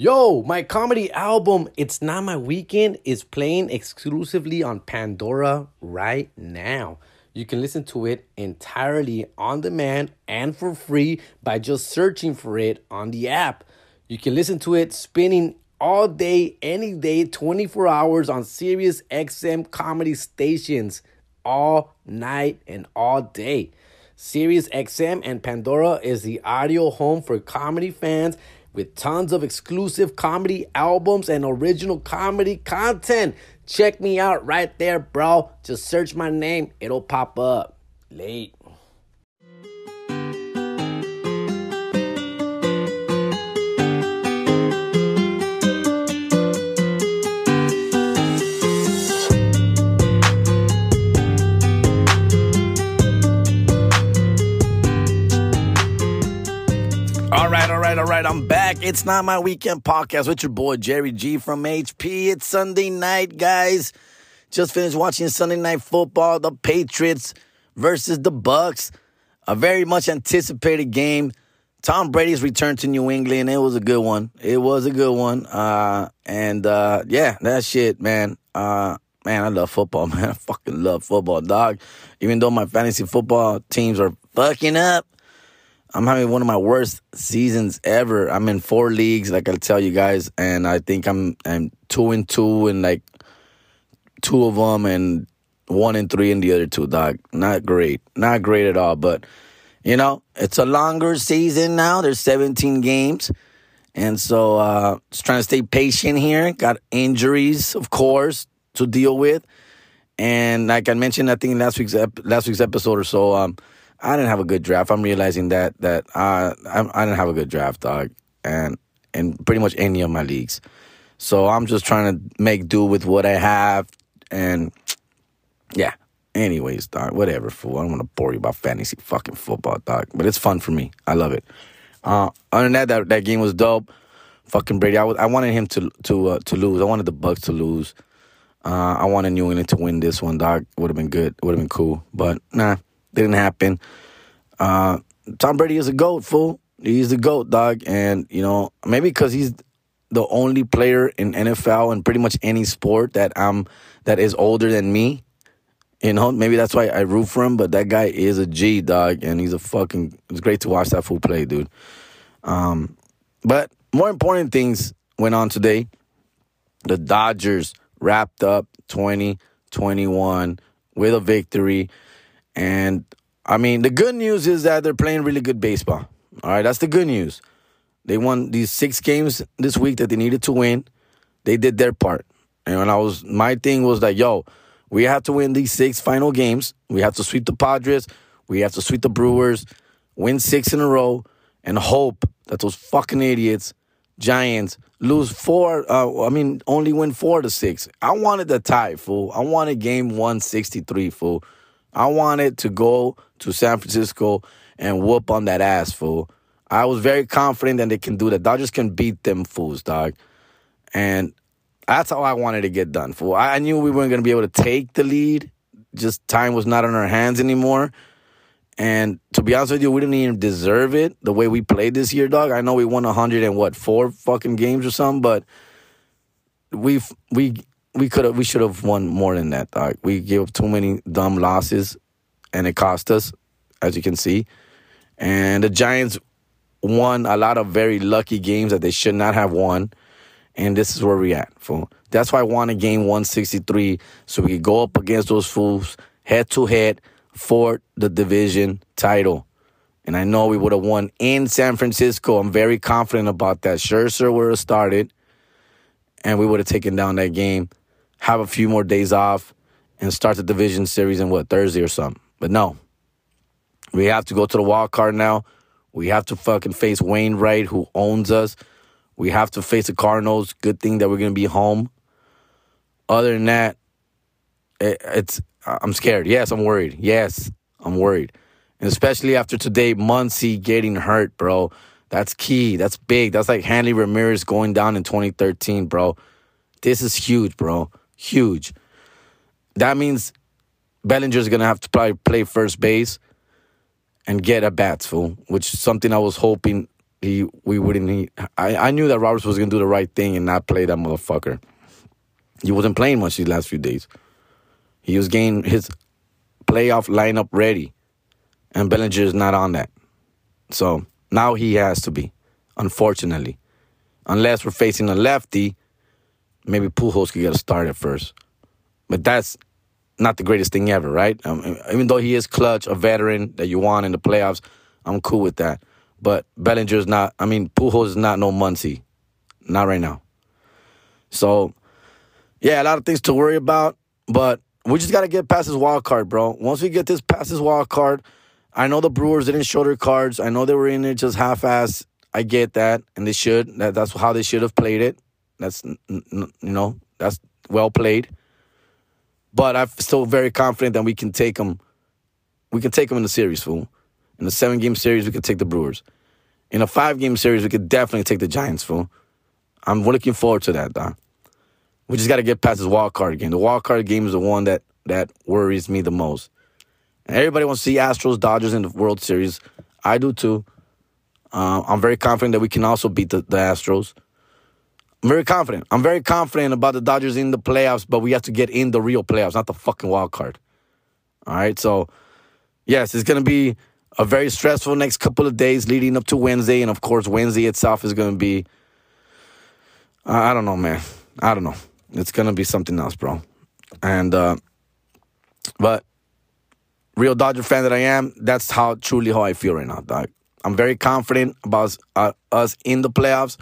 Yo, my comedy album, It's Not My Weekend, is playing exclusively on Pandora right now. You can listen to it entirely on demand and for free by just searching for it on the app. You can listen to it spinning all day, any day, 24 hours on Sirius XM comedy stations all night and all day. Sirius XM and Pandora is the audio home for comedy fans with tons of exclusive comedy albums and original comedy content. Check me out right there, bro. Just search my name, it'll pop up. Late. Right. I'm back. It's not my weekend podcast with your boy Jerry G from HP. It's Sunday night, guys. Just finished watching Sunday night football. The Patriots versus the Bucs. A very much anticipated game. Tom Brady's return to New England. It was a good one. It was a good one. Uh, and uh, yeah, that shit, man. Uh, man, I love football, man. I fucking love football, dog. Even though my fantasy football teams are fucking up. I'm having one of my worst seasons ever. I'm in four leagues, like I'll tell you guys, and I think I'm I'm two and two in like two of them, and one and three in the other two. Dog, not great, not great at all. But you know, it's a longer season now. There's 17 games, and so uh, just trying to stay patient here. Got injuries, of course, to deal with, and like I mentioned, I think in last week's ep- last week's episode or so. Um, I didn't have a good draft. I'm realizing that that I I didn't have a good draft, dog, and in pretty much any of my leagues. So I'm just trying to make do with what I have, and yeah. Anyways, dog, whatever, fool. I don't want to bore you about fantasy fucking football, dog, but it's fun for me. I love it. Uh, other than that, that, that game was dope. Fucking Brady. I, I wanted him to to uh, to lose. I wanted the Bucs to lose. Uh, I wanted New England to win this one, dog. Would have been good. Would have been cool, but nah. Didn't happen. Uh, Tom Brady is a goat, fool. He's the goat, dog. And you know, maybe because he's the only player in NFL and pretty much any sport that I'm that is older than me. You know, maybe that's why I root for him. But that guy is a G, dog, and he's a fucking. It's great to watch that fool play, dude. Um, but more important things went on today. The Dodgers wrapped up 2021 with a victory. And I mean, the good news is that they're playing really good baseball. All right, that's the good news. They won these six games this week that they needed to win. They did their part. And when I was, my thing was that, yo, we have to win these six final games. We have to sweep the Padres. We have to sweep the Brewers, win six in a row, and hope that those fucking idiots, Giants, lose four. Uh, I mean, only win four to six. I wanted the tie, fool. I wanted game 163, fool. I wanted to go to San Francisco and whoop on that ass, fool. I was very confident that they can do that. Dodgers can beat them fools, dog. And that's how I wanted to get done, fool. I knew we weren't going to be able to take the lead. Just time was not on our hands anymore. And to be honest with you, we didn't even deserve it the way we played this year, dog. I know we won 100 and what, four fucking games or something, but we've we we could have we should have won more than that. Dog. We gave up too many dumb losses, and it cost us, as you can see. And the Giants won a lot of very lucky games that they should not have won. And this is where we at, fool. That's why I wanted game 163 so we could go up against those fools head to head for the division title. And I know we would have won in San Francisco. I'm very confident about that. Scherzer would have started, and we would have taken down that game have a few more days off, and start the division series in what Thursday or something. But no, we have to go to the wild card now. We have to fucking face Wainwright, who owns us. We have to face the Cardinals. Good thing that we're gonna be home. Other than that, it, it's I'm scared. Yes, I'm worried. Yes, I'm worried, and especially after today, Muncy getting hurt, bro. That's key. That's big. That's like Hanley Ramirez going down in 2013, bro. This is huge, bro. Huge. That means Bellinger's gonna have to probably play first base and get a bats, fool, which is something I was hoping he we wouldn't need. I, I knew that Roberts was gonna do the right thing and not play that motherfucker. He wasn't playing much these last few days. He was getting his playoff lineup ready, and Bellinger is not on that. So now he has to be, unfortunately, unless we're facing a lefty. Maybe Pujols could get a start at first, but that's not the greatest thing ever, right? Um, even though he is clutch, a veteran that you want in the playoffs, I'm cool with that. But Bellinger's not. I mean, Pujols is not no Muncy, not right now. So, yeah, a lot of things to worry about, but we just got to get past this wild card, bro. Once we get this past this wild card, I know the Brewers didn't show their cards. I know they were in there just half-ass. I get that, and they should. That, that's how they should have played it. That's you know that's well played. But I'm still very confident that we can take them. We can take them in the series, fool. In a seven game series, we could take the Brewers. In a five game series, we could definitely take the Giants, fool. I'm looking forward to that, Doc. We just got to get past this wild card game. The wild card game is the one that that worries me the most. And everybody wants to see Astros, Dodgers in the World Series. I do too. Uh, I'm very confident that we can also beat the, the Astros. I'm very confident. I'm very confident about the Dodgers in the playoffs, but we have to get in the real playoffs, not the fucking wild card. All right, so yes, it's gonna be a very stressful next couple of days leading up to Wednesday, and of course, Wednesday itself is gonna be. I don't know, man. I don't know. It's gonna be something else, bro. And uh, but real Dodger fan that I am, that's how truly how I feel right now, dog. I'm very confident about uh, us in the playoffs.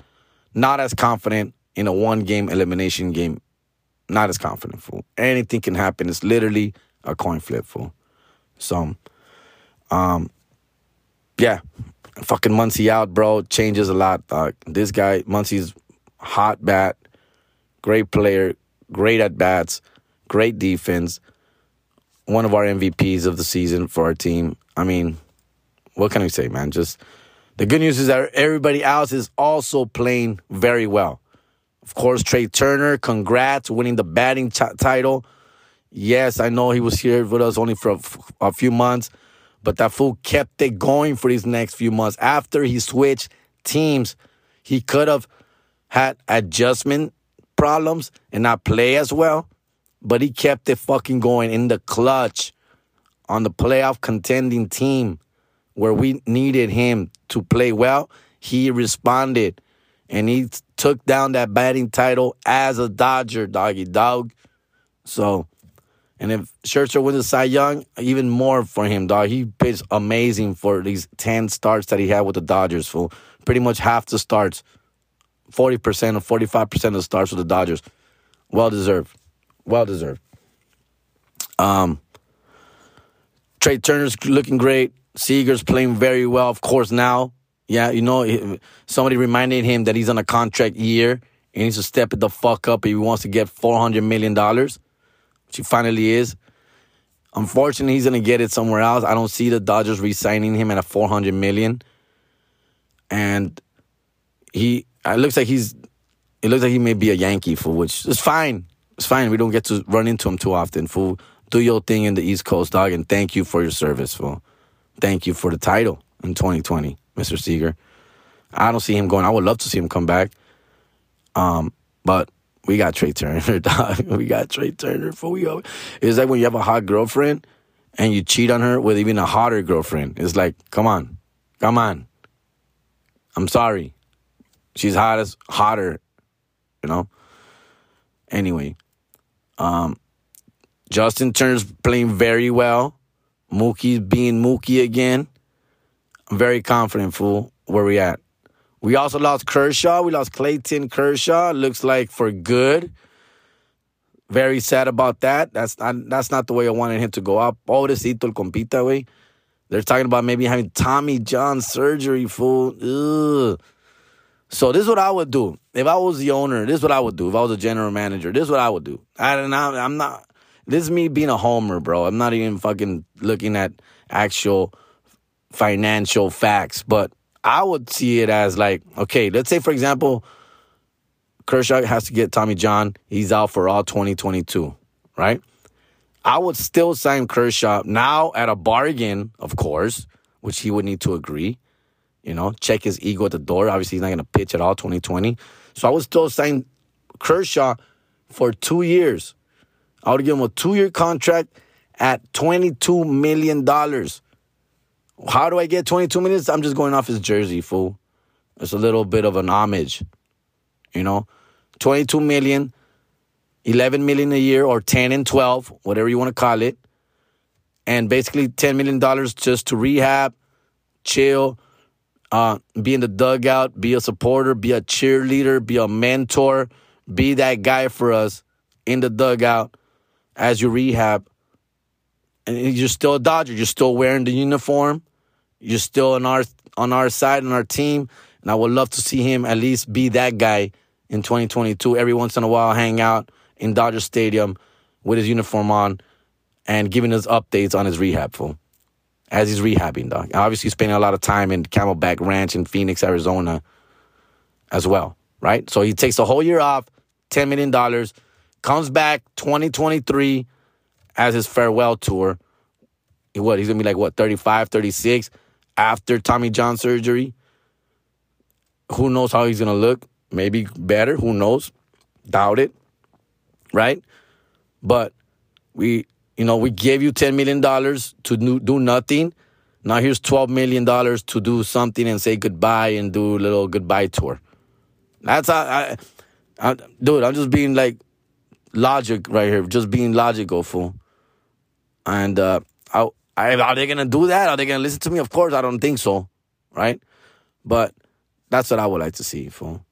Not as confident in a one game elimination game. Not as confident, fool. Anything can happen. It's literally a coin flip, fool. So, um, yeah, fucking Muncy out, bro. Changes a lot. Dog. This guy, Muncy's hot bat, great player, great at bats, great defense. One of our MVPs of the season for our team. I mean, what can I say, man? Just the good news is that everybody else is also playing very well. Of course, Trea Turner, congrats, winning the batting t- title. Yes, I know he was here with us only for a, f- a few months, but that fool kept it going for these next few months. After he switched teams, he could have had adjustment problems and not play as well, but he kept it fucking going in the clutch on the playoff contending team where we needed him to play well, he responded and he took down that batting title as a Dodger, doggy dog. So, and if Scherzer wins the Cy Young, even more for him, dog. He pitched amazing for these 10 starts that he had with the Dodgers, for pretty much half the starts, 40% or 45% of the starts with the Dodgers. Well deserved. Well deserved. Um, Trea Turner's looking great. Seager's playing very well, of course, now. Yeah, you know, somebody reminded him that he's on a contract year. He needs to step it the fuck up if he wants to get $400 million, which he finally is. Unfortunately, he's going to get it somewhere else. I don't see the Dodgers re-signing him at a 400 million. And he, uh, it looks like he's, it looks like he may be a Yankee, for which is fine. It's fine. We don't get to run into him too often, fool. Do your thing in the East Coast, dog, and thank you for your service, fool. Thank you for the title in 2020, Mr. Seager. I don't see him going. I would love to see him come back. Um, but we got Trea Turner, dog. We got Trea Turner. For we it's like when you have a hot girlfriend and you cheat on her with even a hotter girlfriend. It's like, come on, come on. I'm sorry. She's hot as hotter, you know. Anyway, um, Justin Turner's playing very well. Mookie's being Mookie again. I'm very confident, fool, where we at. We also lost Kershaw. We lost Clayton Kershaw. Looks like for good. Very sad about that. That's not, that's not the way I wanted him to go out. Pobrecito el compita, way. They're talking about maybe having Tommy John surgery, fool. Ugh. So this is what I would do if I was the owner. This is what I would do if I was a general manager. This is what I would do. I don't know. I'm not. This is me being a homer, bro. I'm not even fucking looking at actual financial facts, but I would see it as like, okay, let's say for example, Kershaw has to get Tommy John. He's out for all 2022, right? I would still sign Kershaw now at a bargain, of course, which he would need to agree. you know, check his ego at the door. Obviously, he's not going to pitch at all 2020. So I would still sign Kershaw for two years. I would give him a two year contract at $22 million. How do I get 22 minutes? I'm just going off his jersey, fool. It's a little bit of an homage. You know, 22 million, 11 million a year, or 10 and 12, whatever you want to call it. And basically $10 million just to rehab, chill, uh, be in the dugout, be a supporter, be a cheerleader, be a mentor, be that guy for us in the dugout as you rehab. And you're still a Dodger. You're still wearing the uniform. You're still on our on our side on our team. And I would love to see him at least be that guy in 2022. Every once in a while, hang out in Dodger Stadium with his uniform on and giving us updates on his rehab, fool. As he's rehabbing, dog. Obviously, spending a lot of time in Camelback Ranch in Phoenix, Arizona as well, right? So he takes a whole year off, $10 million, comes back 2023 as his farewell tour. What, he's going to be like, what, 35, 36 after Tommy John surgery? Who knows how he's going to look? Maybe better. Who knows? Doubt it. Right? But we, you know, we gave you $10 million to do nothing. Now here's $12 million to do something and say goodbye and do a little goodbye tour. That's how I, I dude, I'm just being like logic right here. Just being logical, fool. And uh, I, I, are they to do that? Are they to listen to me? Of course, I don't think so. Right? But that's what I would like to see, fool.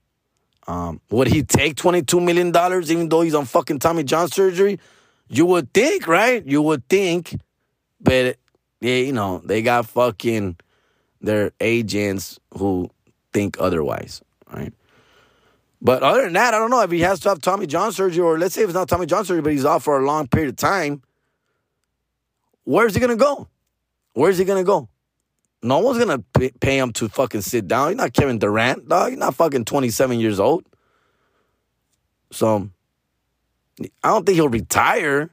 Um, would he take $22 million even though he's on fucking Tommy John surgery? You would think, right? You would think. But, yeah, you know, they got fucking their agents who think otherwise, right? But other than that, I don't know if he has to have Tommy John surgery, or let's say if it's not Tommy John surgery, but he's off for a long period of time. Where's he gonna go? Where's he gonna go? No one's gonna pay him to fucking sit down. He's not Kevin Durant, dog. He's not fucking 27 years old. So I don't think he'll retire.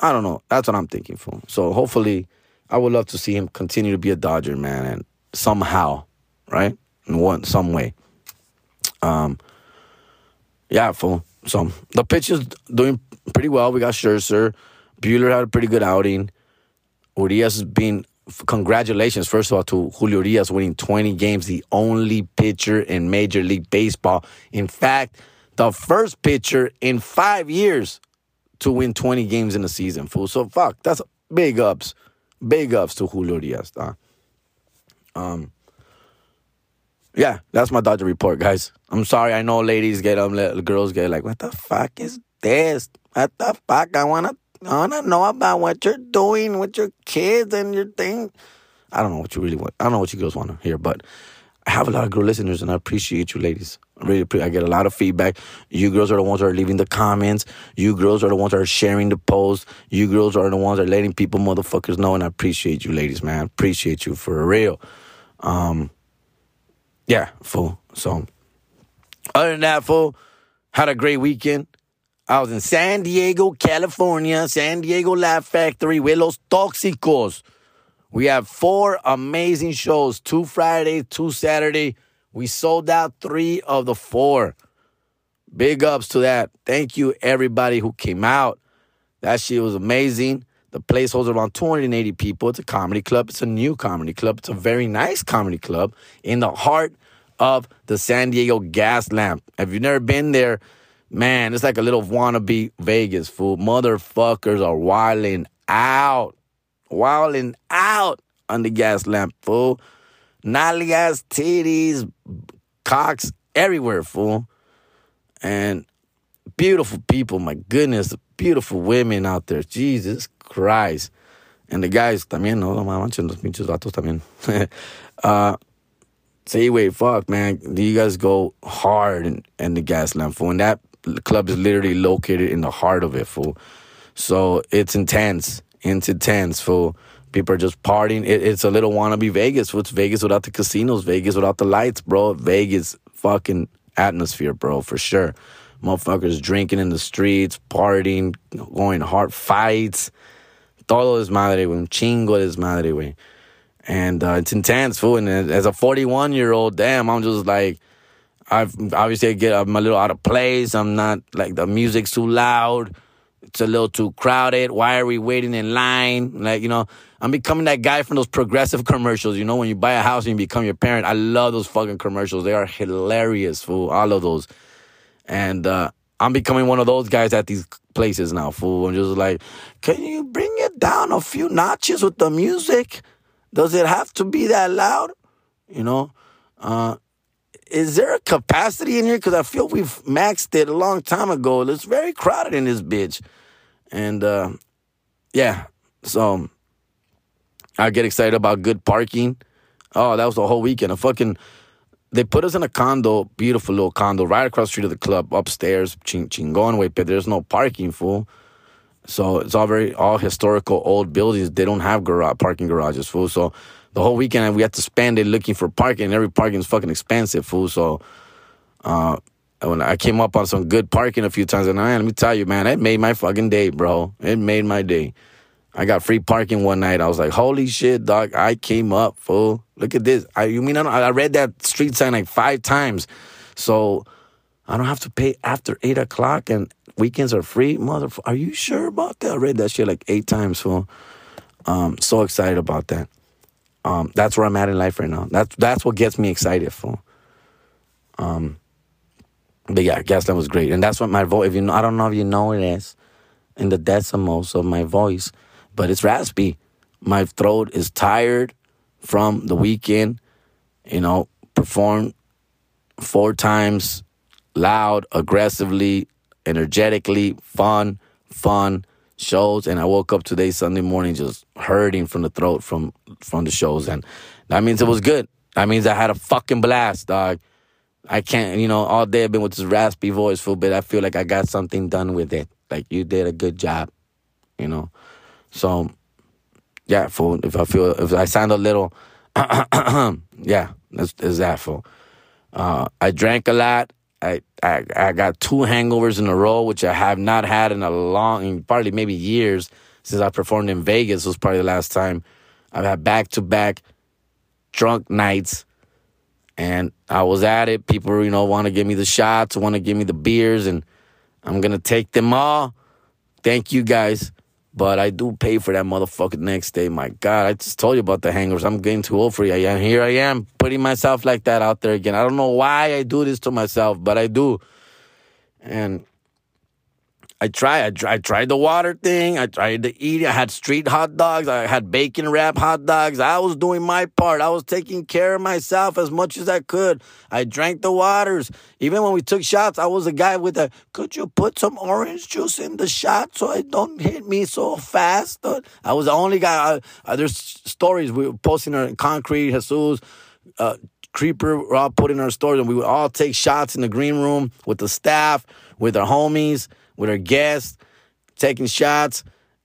I don't know. That's what I'm thinking for. So hopefully, I would love to see him continue to be a Dodger, man, and somehow, right, in one some way. Um, yeah, fool. So the pitch is doing pretty well. We got Scherzer. Buehler had a pretty good outing. Urias has been congratulations, first of all, to Julio Urias winning 20 games, the only pitcher in Major League Baseball. In fact, the first pitcher in five years to win 20 games in a season, fool. So, fuck, that's big ups. Big ups to Julio Urias. Huh? Um, yeah, that's my Dodger report, guys. I'm sorry. I know ladies get um, girls get like, what the fuck is this? What the fuck? I wanna I want to know about what you're doing with your kids and your thing. I don't know what you really want. I don't know what you girls want to hear, but I have a lot of girl listeners, and I appreciate you, ladies. I really appreciate. I get a lot of feedback. You girls are the ones that are leaving the comments. You girls are the ones that are sharing the post. You girls are the ones that are letting people, motherfuckers, know. And I appreciate you, ladies, man. I appreciate you for real. Um, yeah, fool. So, other than that, fool, had a great weekend. I was in San Diego, California, San Diego Laugh Factory with Los Tóxicos. We have four amazing shows two Friday, two Saturday. We sold out three of the four. Big ups to that. Thank you, everybody who came out. That shit was amazing. The place holds around 280 people. It's a comedy club. It's a new comedy club. It's a very nice comedy club in the heart of the San Diego Gas Lamp. If you've never been there, Man, it's like a little wannabe Vegas, fool. Motherfuckers are wilding out. Wilding out on the gas lamp, fool. Nolly ass titties, cocks everywhere, fool. And beautiful people, my goodness, beautiful women out there. Jesus Christ. And the guys también, no, no manchen, los pinches vatos también. uh, say, wait, fuck, man. You guys go hard in, in the gas lamp, fool. And that club is literally located in the heart of it, fool. So it's intense. It's intense, fool. People are just partying. It, it's a little wannabe Vegas. What's Vegas without the casinos? Vegas without the lights, bro. Vegas fucking atmosphere, bro, for sure. Motherfuckers drinking in the streets, partying, going hard, fights. Todo es madre, güey. Un chingo es madre, güey. and uh, it's intense, fool. And as a 41 year old, damn, I'm just like, I've obviously I get I'm a little out of place. I'm not like the music's too loud. It's a little too crowded. Why are we waiting in line? Like you know, I'm becoming that guy from those progressive commercials. You know, when you buy a house and you become your parent. I love those fucking commercials. They are hilarious, fool. All of those, and uh, I'm becoming one of those guys at these places now, fool. I'm just like, can you bring it down a few notches with the music? Does it have to be that loud? You know, uh, is there a capacity in here? Because I feel we've maxed it a long time ago. It's very crowded in this bitch. And uh, yeah, so I get excited about good parking. Oh, that was the whole weekend. A fucking they put us in a condo, beautiful little condo, right across the street of the club, upstairs, ching chingon way, but there's no parking, fool. So it's all very all historical old buildings. They don't have garage parking garages, fool. So the whole weekend we had to spend it looking for parking. And every parking is fucking expensive, fool. So uh, when I came up on some good parking a few times, and I, let me tell you, man, it made my fucking day, bro. It made my day. I got free parking one night. I was like, holy shit, dog. I came up, fool. Look at this. I, you mean I, I read that street sign like five times. So I don't have to pay after eight o'clock and weekends are free. Motherfucker, are you sure about that? I read that shit like eight times, fool. Um, so excited about that. Um, that's where I'm at in life right now. That's that's what gets me excited, fool. Um, but yeah, Gaslamp was great, and that's what my voice. If you know, I don't know if you know it is in the decimals of my voice but it's raspy. My throat is tired from the weekend. You know, performed four times loud, aggressively, energetically, fun, fun shows. And I woke up today, Sunday morning, just hurting from the throat from from the shows. And that means it was good. That means I had a fucking blast, dog. I can't, you know, all day I've been with this raspy voice for a bit. I feel like I got something done with it. Like you did a good job, you know. So, yeah, for if I feel if I sound a little, yeah, that's, that for. Uh, I drank a lot. I, I I got two hangovers in a row, which I have not had in a long, probably maybe years since I performed in Vegas. Was probably the last time. I've had back to back drunk nights, and I was at it. People, you know, want to give me the shots, want to give me the beers, and I'm gonna take them all. Thank you guys. But I do pay for that motherfucker next day. My God, I just told you about the hangers. I'm getting too old for it. And here I am putting myself like that out there again. I don't know why I do this to myself, but I do. And I tried. I, tried, I tried the water thing. I tried to eat. I had street hot dogs. I had bacon wrap hot dogs. I was doing my part. I was taking care of myself as much as I could. I drank the waters. Even when we took shots, I was a guy with a, could you put some orange juice in the shot so it don't hit me so fast? I was the only guy. Uh, there's stories we were posting on Concrete, Jesus, uh, Creeper, all putting our stories, and we would all take shots in the green room with the staff, with our homies with her guests, taking shots.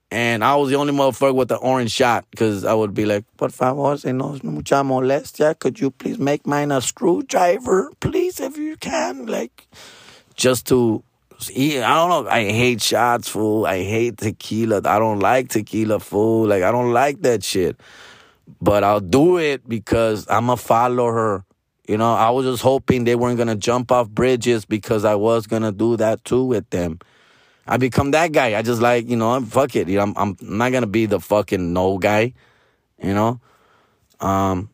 And I was the only motherfucker with the orange shot because I would be like, por favor, si no mucha molestia, could you please make mine a screwdriver, please, if you can? Like, just to I don't know. I hate shots, fool. I hate tequila. I don't like tequila, fool. Like, I don't like that shit. But I'll do it because I'm a follower. You know, I was just hoping they weren't going to jump off bridges because I was going to do that too with them. I become that guy. I just like, you know, fuck it. You know, I'm, I'm not gonna be the fucking no guy. You know, um,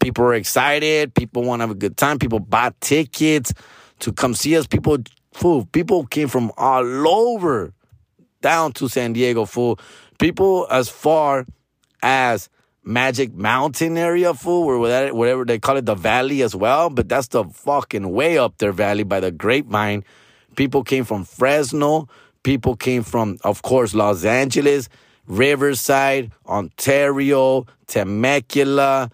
people are excited. People want to have a good time. People buy tickets to come see us. People, fool, people came from all over down to San Diego. Fool, people as far as Magic Mountain area, fool, or whatever they call it, the valley as well. But that's the fucking way up there valley by the grapevine. People came from Fresno. People came from, of course, Los Angeles, Riverside, Ontario, Temecula,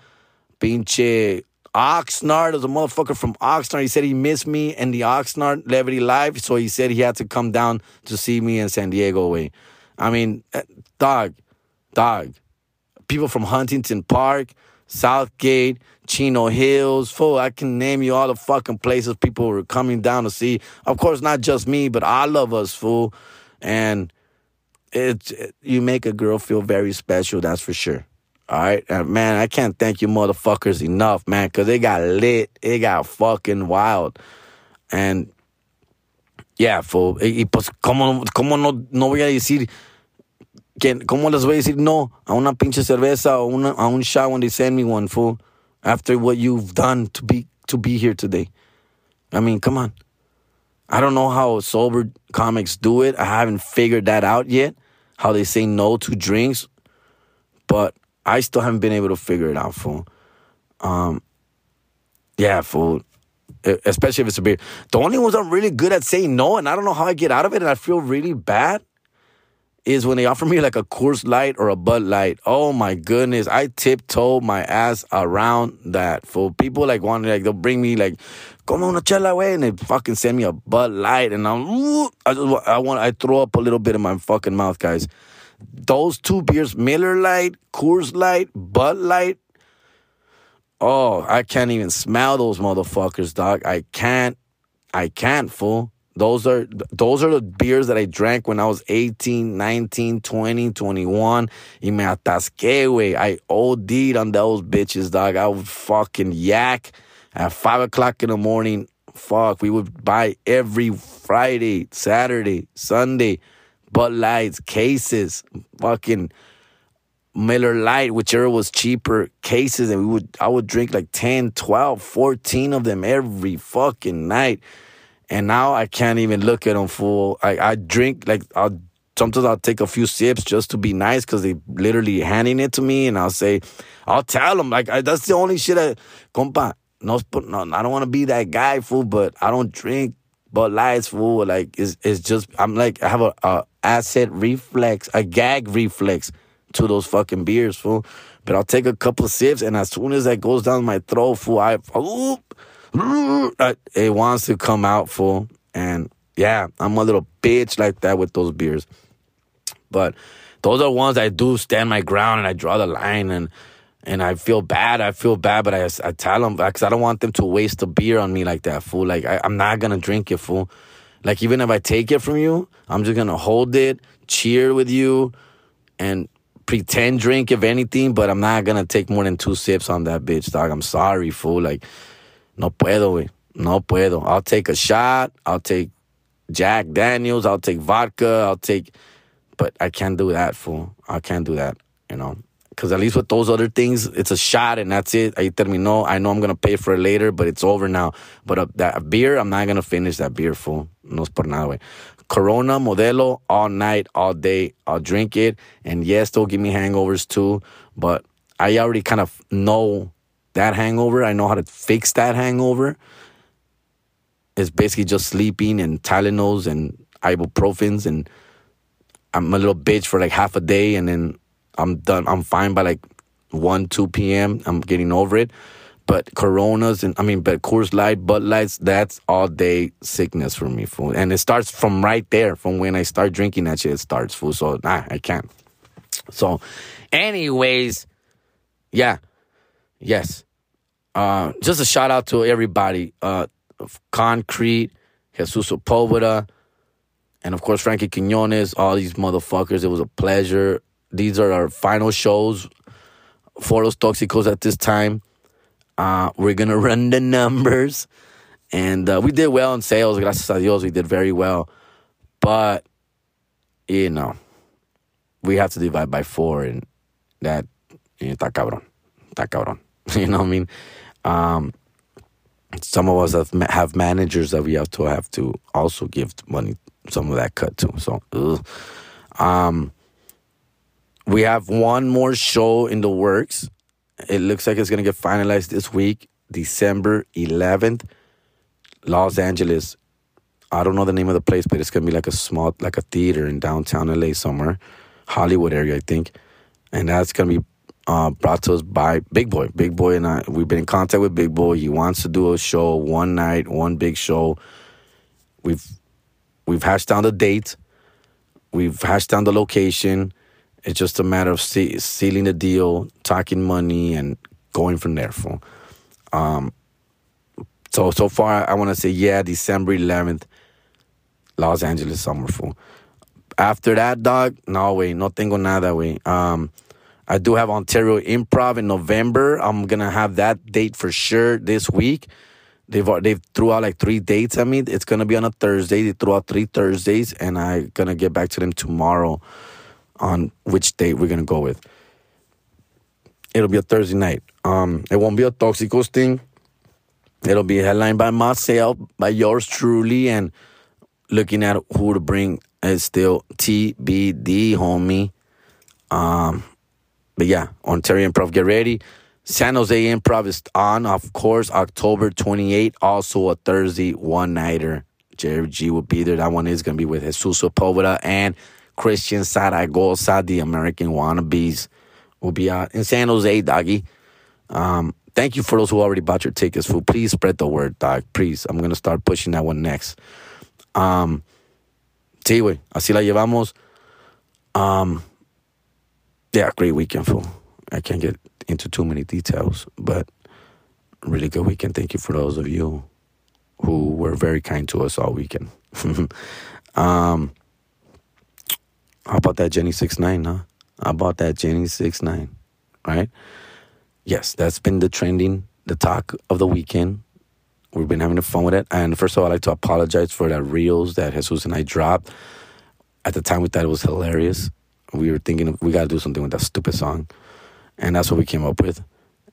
pinche Oxnard. There's a motherfucker from Oxnard. He said he missed me in the Oxnard Levity Live, so he said he had to come down to see me in San Diego way. I mean, eh, dog, dog. People from Huntington Park, Southgate, Chino Hills, fool. I can name you all the fucking places people were coming down to see. Of course, not just me, but all of us, fool. And it, it you make a girl feel very special, that's for sure. All right, and man, I can't thank you motherfuckers enough, man, because it got lit, it got fucking wild, and yeah, fool. Y, y pues, ¿cómo, cómo no, no voy a decir que, ¿cómo les voy a decir no a una pinche cerveza o una, a un shot when they send me one, fool? After what you've done to be to be here today. I mean, come on. I don't know how sober comics do it. I haven't figured that out yet. How they say no to drinks, but I still haven't been able to figure it out, fool. Um, yeah, fool. Especially if it's a beer. The only ones I'm really good at saying no, and I don't know how I get out of it, and I feel really bad is when they offer me like a Coors Light or a Bud Light. Oh my goodness, I tiptoe my ass around that. For people like want like they'll bring me like, come on a chela way, and they fucking send me a Bud Light, and I'm, I just I want I throw up a little bit in my fucking mouth, guys. Those two beers, Miller Lite, Coors Light, Bud Light. Oh, I can't even smell those motherfuckers, dog. I can't. I can't, fool. Those are those are the beers that I drank when I was 18, 19, 20, 21. Y me atasqué, güey. I OD'd on those bitches, dog. I would fucking yak at 5 o'clock in the morning. Fuck, we would buy every Friday, Saturday, Sunday, Bud Lights, cases, fucking Miller Lite, whichever was cheaper, cases. And we would, I would drink like 10, 12, 14 of them every fucking night. And now I can't even look at them full. I, I drink like I'll sometimes I'll take a few sips just to be nice because they literally handing it to me, and I'll say, I'll tell them like I, that's the only shit I, compa. No, no, I don't want to be that guy, fool, but I don't drink Bud Lights, fool. Like it's it's just I'm like I have a, a acid reflex, a gag reflex to those fucking beers, fool. But I'll take a couple sips, and as soon as that goes down my throat, fool, I. Ooh, Uh, it wants to come out full. And yeah, I'm a little bitch like that with those beers. But those are ones I do stand my ground and I draw the line and and I feel bad. I feel bad, but I, I tell them because I don't want them to waste a beer on me like that, fool. Like I, I'm not gonna drink it, fool. Like even if I take it from you, I'm just gonna hold it, cheer with you, and pretend drink if anything. But I'm not gonna take more than two sips on that bitch, dog. I'm sorry, fool. Like No puedo, güey. No puedo. I'll take a shot. I'll take Jack Daniels. I'll take vodka. I'll take, but I can't do that, fool. I can't do that, you know. Because at least with those other things, it's a shot and that's it. Ahí terminó. I know I'm going to pay for it later, but it's over now. But a, that a beer, I'm not going to finish that beer, fool. No es por nada, güey. Corona, Modelo, all night, all day. I'll drink it. And yes, they'll give me hangovers too. But I already kind of know that hangover. I know how to fix that hangover. It's basically just sleeping and Tylenols and ibuprofens, and I'm a little bitch for like half a day, and then I'm done. I'm fine by like one, two p.m. I'm getting over it. But Coronas and I mean, but Coors Light, Bud Lights, that's all day sickness for me, fool. And it starts from right there, from when I start drinking that shit. It starts, fool. So nah, I can't. So, anyways, yeah, yes. Uh, just a shout out to everybody. Uh, Concrete, Jesus Sepulveda, and of course Frankie Quinones, all these motherfuckers. It was a pleasure. These are our final shows for Los Toxicos at this time. Uh, we're gonna run the numbers, and uh, we did well in sales. Gracias a Dios, we did very well. But you know, we have to divide by four, and that está cabrón, está cabrón. You know what I mean? Um, some of us have, have managers that we have to have to also give money, some of that cut to. So, ugh. um, we have one more show in the works. It looks like it's gonna get finalized this week, December 11th, Los Angeles. I don't know the name of the place, but it's gonna be like a small, like a theater in downtown LA somewhere, Hollywood area, I think, and that's gonna be uh, brought to us by Big Boy. Big Boy and I, we've been in contact with Big Boy. He wants to do a show, one night, one big show. We've we've hashed down the date. We've hashed down the location. It's just a matter of see, sealing the deal, talking money, and going from there. For um, so so far, I want to say yeah, December 11th, Los Angeles Summer After that, dog, no way, no tengo nada, way. Um, I do have Ontario Improv in November. I'm gonna have that date for sure this week. They've they've threw out like three dates. I mean, it's gonna be on a Thursday. They threw out three Thursdays, and I'm gonna get back to them tomorrow on which date we're gonna go with. It'll be a Thursday night. Um, it won't be a Toxicos thing. It'll be headlined by myself, by yours truly, and looking at who to bring is still TBD, homie. Um, but yeah, Ontario Improv, get ready. San Jose Improv is on, of course, October 28th. Also a Thursday one nighter. Jerry G will be there. That one is going to be with Jesus Sepulveda and Christian Zaragoza, the American Wannabes, will be out in San Jose, doggy. Um, thank you for those who already bought your tickets, fool. Please spread the word, dog. Please. I'm going to start pushing that one next. Um, sí, güey. Así la llevamos. Um, yeah, great weekend, fool. I can't get into too many details, but really good weekend. Thank you for those of you who were very kind to us all weekend. um, how about that Jenny six nine? Huh? How about that Jenny six nine? Right? Yes, that's been the trending, the talk of the weekend. We've been having fun with it. And first of all, I'd like to apologize for that reels that Jesus and I dropped. At the time, we thought it was hilarious. We were thinking we got to do something with that stupid song. And that's what we came up with.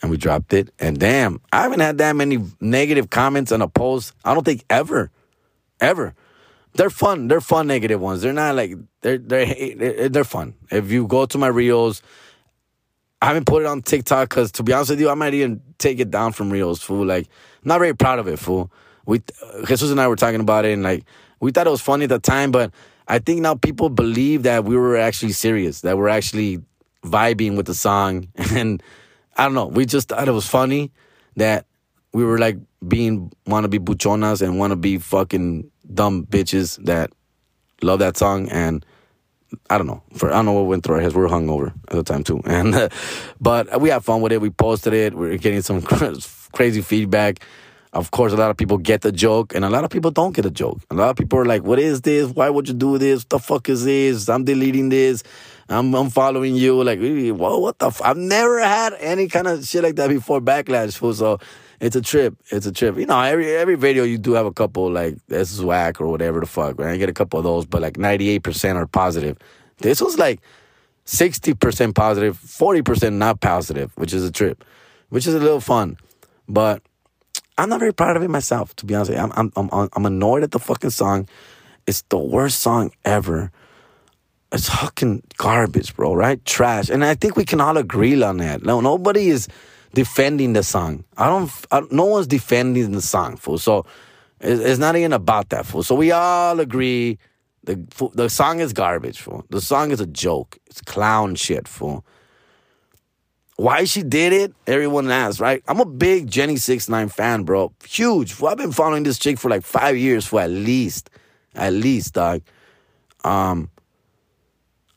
And we dropped it. And damn, I haven't had that many negative comments on a post. I don't think ever. Ever. They're fun. They're fun negative ones. They're not like they're they're they're fun. If you go to my reels, I haven't put it on TikTok because to be honest with you, I might even take it down from reels, fool. Like, not very proud of it, fool. We uh, Jesus and I were talking about it, and like we thought it was funny at the time, but I think now people believe that we were actually serious, that we're actually vibing with the song. And I don't know, we just thought it was funny that we were like being wanna be buchonas and wanna be fucking dumb bitches that love that song and I don't know. For I don't know what went through our heads. We were hungover at the time too, and uh, but we had fun with it. We posted it. We are getting some crazy feedback. Of course, a lot of people get the joke, and a lot of people don't get the joke. A lot of people are like, "What is this? Why would you do this? What the fuck is this? I'm deleting this. I'm I'm following you." Like, whoa, what the? I've never had any kind of shit like that before. Backlash, fool. So it's a trip. It's a trip. You know, every every video you do have a couple like this is whack or whatever the fuck. Right? I get a couple of those, but like ninety eight percent are positive. This was like sixty percent positive, forty percent not positive, which is a trip, which is a little fun, but I'm not very proud of it myself, to be honest. I'm, I'm, I'm, I'm annoyed at the fucking song. It's the worst song ever. It's fucking garbage, bro, right? Trash. And I think we can all agree on that. No, nobody is defending the song. I don't, I, no one's defending the song, fool. So it's, it's not even about that, fool. So we all agree the, the song is garbage, fool. The song is a joke. It's clown shit, fool. Why she did it, everyone asks, right? I'm a big Jenny Six Nine fan, bro. Huge. I've been following this chick for like five years, for at least, at least, dog. Um,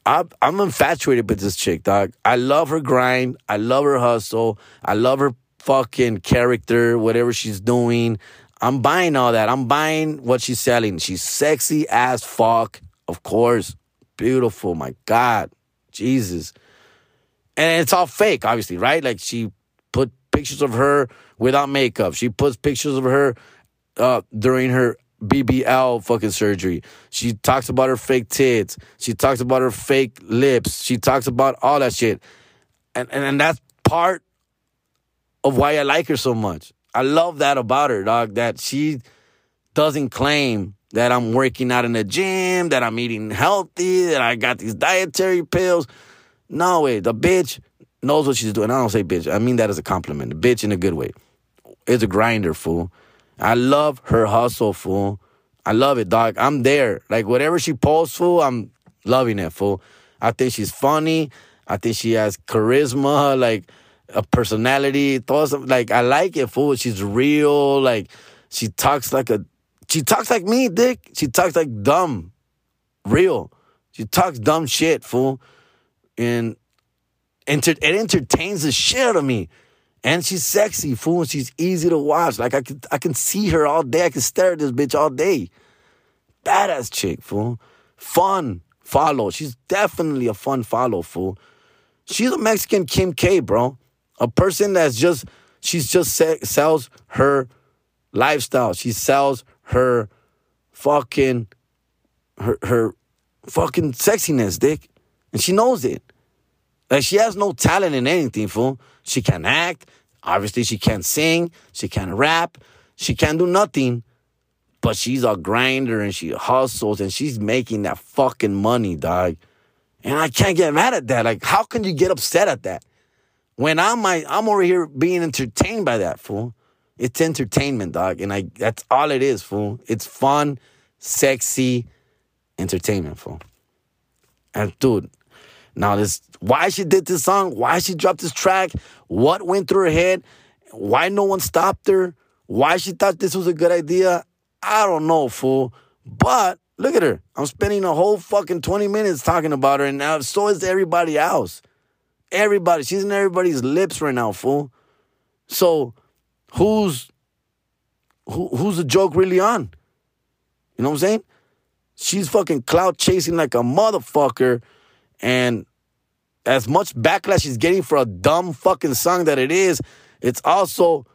I, I'm infatuated with this chick, dog. I love her grind. I love her hustle. I love her fucking character, whatever she's doing. I'm buying all that. I'm buying what she's selling. She's sexy as fuck, of course. Beautiful, my God. Jesus and it's all fake, obviously, right? Like she put pictures of her without makeup. She puts pictures of her uh, during her BBL fucking surgery. She talks about her fake tits. She talks about her fake lips. She talks about all that shit. And, and, and that's part of why I like her so much. I love that about her, dog, that she doesn't claim that I'm working out in the gym, that I'm eating healthy, that I got these dietary pills. No way. The bitch knows what she's doing. I don't say bitch. I mean that as a compliment. The bitch in a good way. It's a grinder, fool. I love her hustle, fool. I love it, dog. I'm there. Like whatever she posts, fool, I'm loving it, fool. I think she's funny. I think she has charisma, like a personality. Thoughts. Like I like it, fool. She's real. Like she talks like a. She talks like me, dick. She talks like dumb, real. She talks dumb shit, fool and enter- it entertains the shit out of me. And she's sexy, fool. And she's easy to watch. Like I can, I can see her all day. I can stare at this bitch all day. Badass chick, fool. Fun follow. She's definitely a fun follow, fool. She's a Mexican Kim K, bro. A person that's just she's just se- sells her lifestyle. She sells her fucking her her fucking sexiness, dick. And she knows it. Like she has no talent in anything, fool. She can act. Obviously, she can't sing. She can't rap. She can't do nothing. But she's a grinder and she hustles and she's making that fucking money, dog. And I can't get mad at that. Like, how can you get upset at that? When I'm my, I'm over here being entertained by that, fool. It's entertainment, dog. And I that's all it is, fool. It's fun, sexy entertainment, fool. And dude, now this why she did this song, why she dropped this track, what went through her head, why no one stopped her, why she thought this was a good idea, I don't know, fool. But look at her. I'm spending a whole fucking 20 minutes talking about her, and now so is everybody else. Everybody. She's in everybody's lips right now, fool. So who's who, who's the joke really on? You know what I'm saying? She's fucking clout chasing like a motherfucker. And as much backlash she's getting for a dumb fucking song that it is, it's also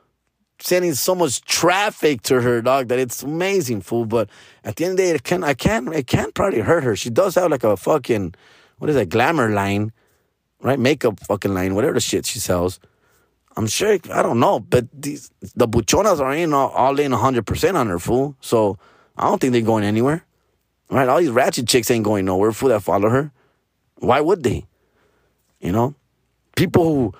sending so much traffic to her, dog, that it's amazing, fool. But at the end of the day, it can I can it can probably hurt her. She does have like a fucking what is that glamour line, right? Makeup fucking line, whatever the shit she sells. I'm sure I don't know, but these the buchonas are in all, all in 100 percent on her, fool. So I don't think they're going anywhere, right? All these ratchet chicks ain't going nowhere, fool. That follow her, why would they? You know, people who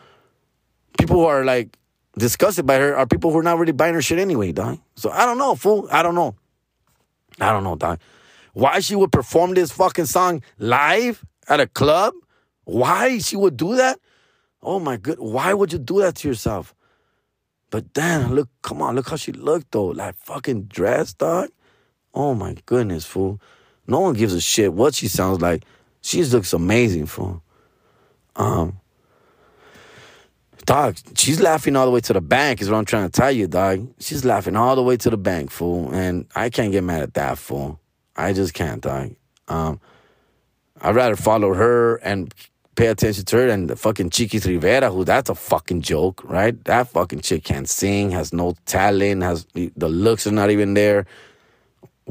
people who are like disgusted by her are people who are not really buying her shit anyway, dog. So I don't know, fool. I don't know. I don't know, dog. Why she would perform this fucking song live at a club? Why she would do that? Oh my good. Why would you do that to yourself? But then look, come on, look how she looked though. Like fucking dress, dog. Oh my goodness, fool. No one gives a shit what she sounds like. She just looks amazing, fool. Um, dog, she's laughing all the way to the bank, is what I'm trying to tell you, dog. She's laughing all the way to the bank, fool. And I can't get mad at that, fool. I just can't, dog. Um, I'd rather follow her and pay attention to her than the fucking Chiquis Rivera, who that's a fucking joke, right? That fucking chick can't sing, has no talent, has the looks are not even there.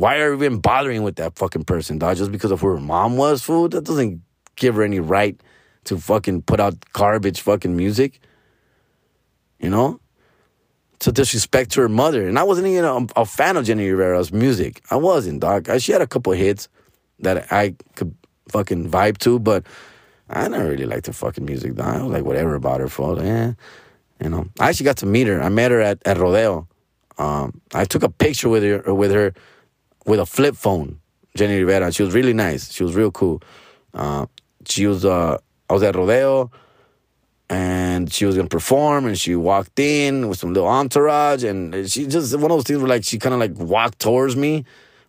Why are you even bothering with that fucking person, dog? Just because of who her mom was, fool? That doesn't give her any right to fucking put out garbage fucking music you know? To disrespect to her mother. And I wasn't even a, a fan of Jenni Rivera's music. I wasn't, dog. She had a couple hits that I could fucking vibe to, but I never really liked her fucking music, dog. I was like, whatever about her fault. Yeah. You know, I actually got to meet her. I met her at, at Rodeo. Um, I took a picture with her with her with a flip phone, Jenni Rivera. She was really nice. She was real cool. Uh, she was uh, I was at Rodeo and she was gonna perform and she walked in with some little entourage and she just one of those things where like she kind of like walked towards me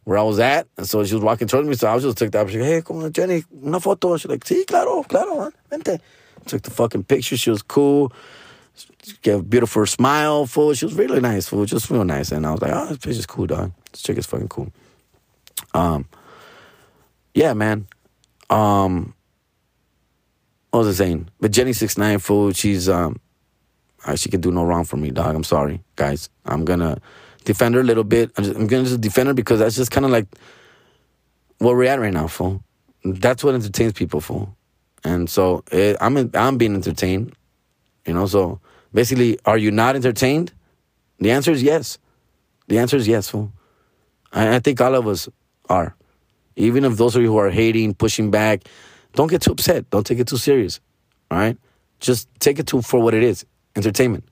where I was at and so she was walking towards me so I was just took that she hey come on Jenny una foto. She's like sí claro claro vente. Took the fucking picture. She was cool. She gave a beautiful smile full she was really nice full just real nice. And I was like oh this bitch is cool dog. This chick is fucking cool um yeah man um what was I saying? But Jenny Six Nine fool, she's um, uh, she can do no wrong for me, dog. I'm sorry, guys. I'm gonna defend her a little bit. I'm, just, I'm gonna just defend her because that's just kind of like where we're at right now, fool. That's what entertains people, fool. And so it, I'm I'm being entertained, you know. So basically, are you not entertained? The answer is yes. The answer is yes, fool. I, I think all of us are, even if those of you who are hating, pushing back don't get too upset. Don't take it too serious. All right? Just take it to for what it is entertainment.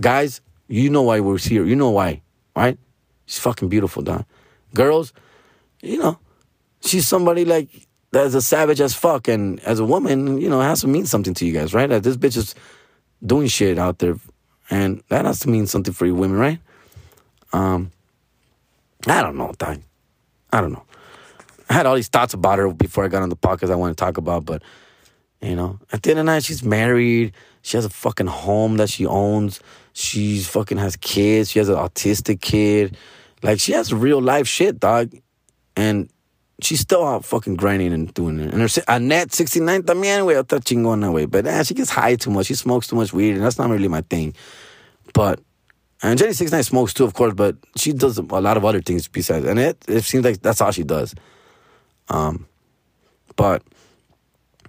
Guys, you know why we're here. You know why, right? She's fucking beautiful, dog. Girls, you know, she's somebody like that's a savage as fuck. And as a woman, you know, it has to mean something to you guys, right? Like this bitch is doing shit out there. And that has to mean something for you women, right? Um, I don't know, dog. I don't know. I had all these thoughts about her before I got on the podcast I want to talk about, but you know, at the end of the night, she's married. She has a fucking home that she owns. She's fucking has kids. She has an autistic kid. Like she has real life shit, dog. And she's still out fucking grinding and doing it. And her Annette 69 también, güey, otra chingona, way. But eh, she gets high too much. She smokes too much weed, and that's not really my thing. But and Jenny 69 smokes too, of course, but she does a lot of other things besides. And it it seems like that's all she does. Um, but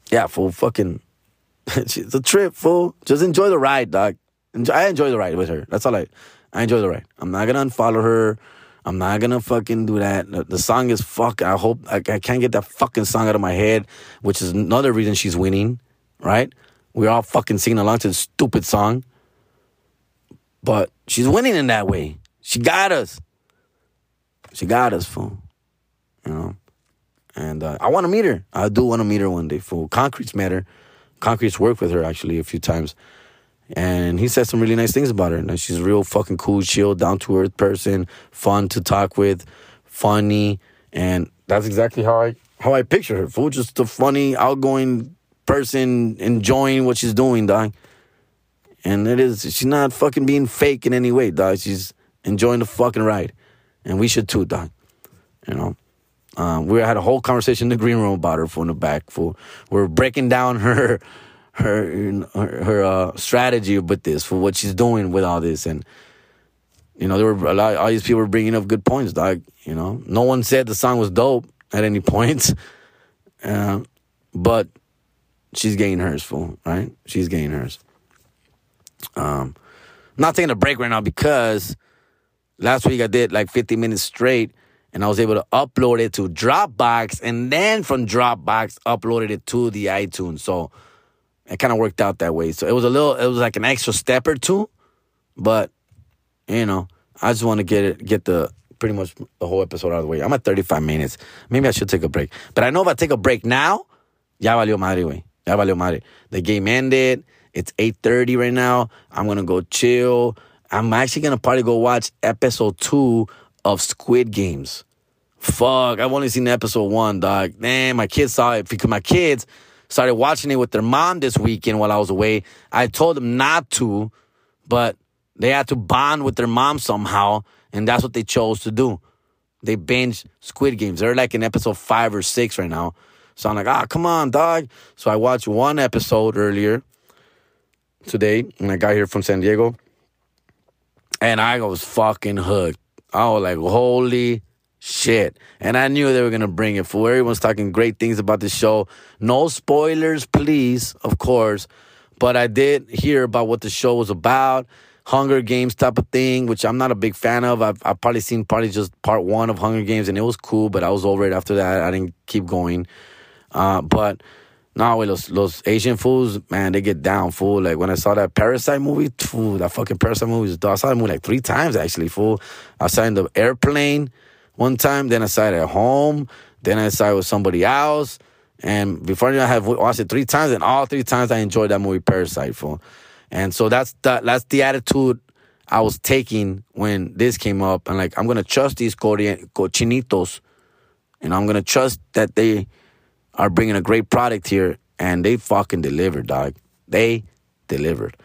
yeah, fool, fucking, it's a trip, fool. Just enjoy the ride, dog. Enjoy, I enjoy the ride with her. That's all I. I enjoy the ride. I'm not gonna unfollow her. I'm not gonna fucking do that. The, the song is fuck. I hope I, I, can't get that fucking song out of my head, which is another reason she's winning, right? We're all fucking singing along to the stupid song, but she's winning in that way. She got us. She got us, fool. You know, and uh, I want to meet her. I do want to meet her one day, fool. Concrete's met her. Concrete's worked with her actually a few times. And he said some really nice things about her. And she's a real fucking cool, chill, down to earth person, fun to talk with, funny, and that's exactly how I how I picture her. Fool, just a funny, outgoing person, enjoying what she's doing, dog. And it is she's not fucking being fake in any way, dog. She's enjoying the fucking ride, and we should too, dog. You know. Um, we had a whole conversation in the green room about her for in the back. For we're breaking down her her her, her uh, strategy with this for what she's doing with all this and you know there were a lot all these people were bringing up good points dog you know no one said the song was dope at any point uh, but she's getting hers full right she's getting hers um I'm not taking a break right now because last week I did like 50 minutes straight and I was able to upload it to Dropbox and then from Dropbox uploaded it to the iTunes so it kind of worked out that way. So it was a little, it was like an extra step or two, but you know, I just want to get it, get the pretty much the whole episode out of the way. I'm at 35 minutes. Maybe I should take a break. But I know if I take a break now, ya valió madre, güey. Ya valió madre. The game ended. It's 8:30 right now. I'm gonna go chill. I'm actually gonna probably go watch episode two of Squid Games. Fuck, I've only seen episode one, dog. Man, my kids saw it because my kids started watching it with their mom this weekend while I was away. I told them not to, but they had to bond with their mom somehow, and that's what they chose to do. They binge Squid Games. They're like in episode five or six right now. So I'm like, ah, come on, dog. So I watched one episode earlier today when I got here from San Diego, and I was fucking hooked. I was like, holy shit. And I knew they were going to bring it for everyone's talking great things about the show. No spoilers, please, of course. But I did hear about what the show was about. Hunger Games type of thing, which I'm not a big fan of. I've, I've probably seen probably just part one of Hunger Games, and it was cool, but I was over it after that. I didn't keep going. Uh, but no, with los, los Asian fools, man, they get down, fool. Like when I saw that Parasite movie, fool, that fucking Parasite movie, I saw that movie like three times actually, fool. I saw in the airplane one time, then I saw it at home, then I saw it with somebody else. And before I have watched it three times, and all three times I enjoyed that movie Parasite for. And so that's the, that's the attitude I was taking when this came up. And like, I'm gonna trust these cochinitos, and I'm gonna trust that they are bringing a great product here, and they fucking delivered, dog. They delivered.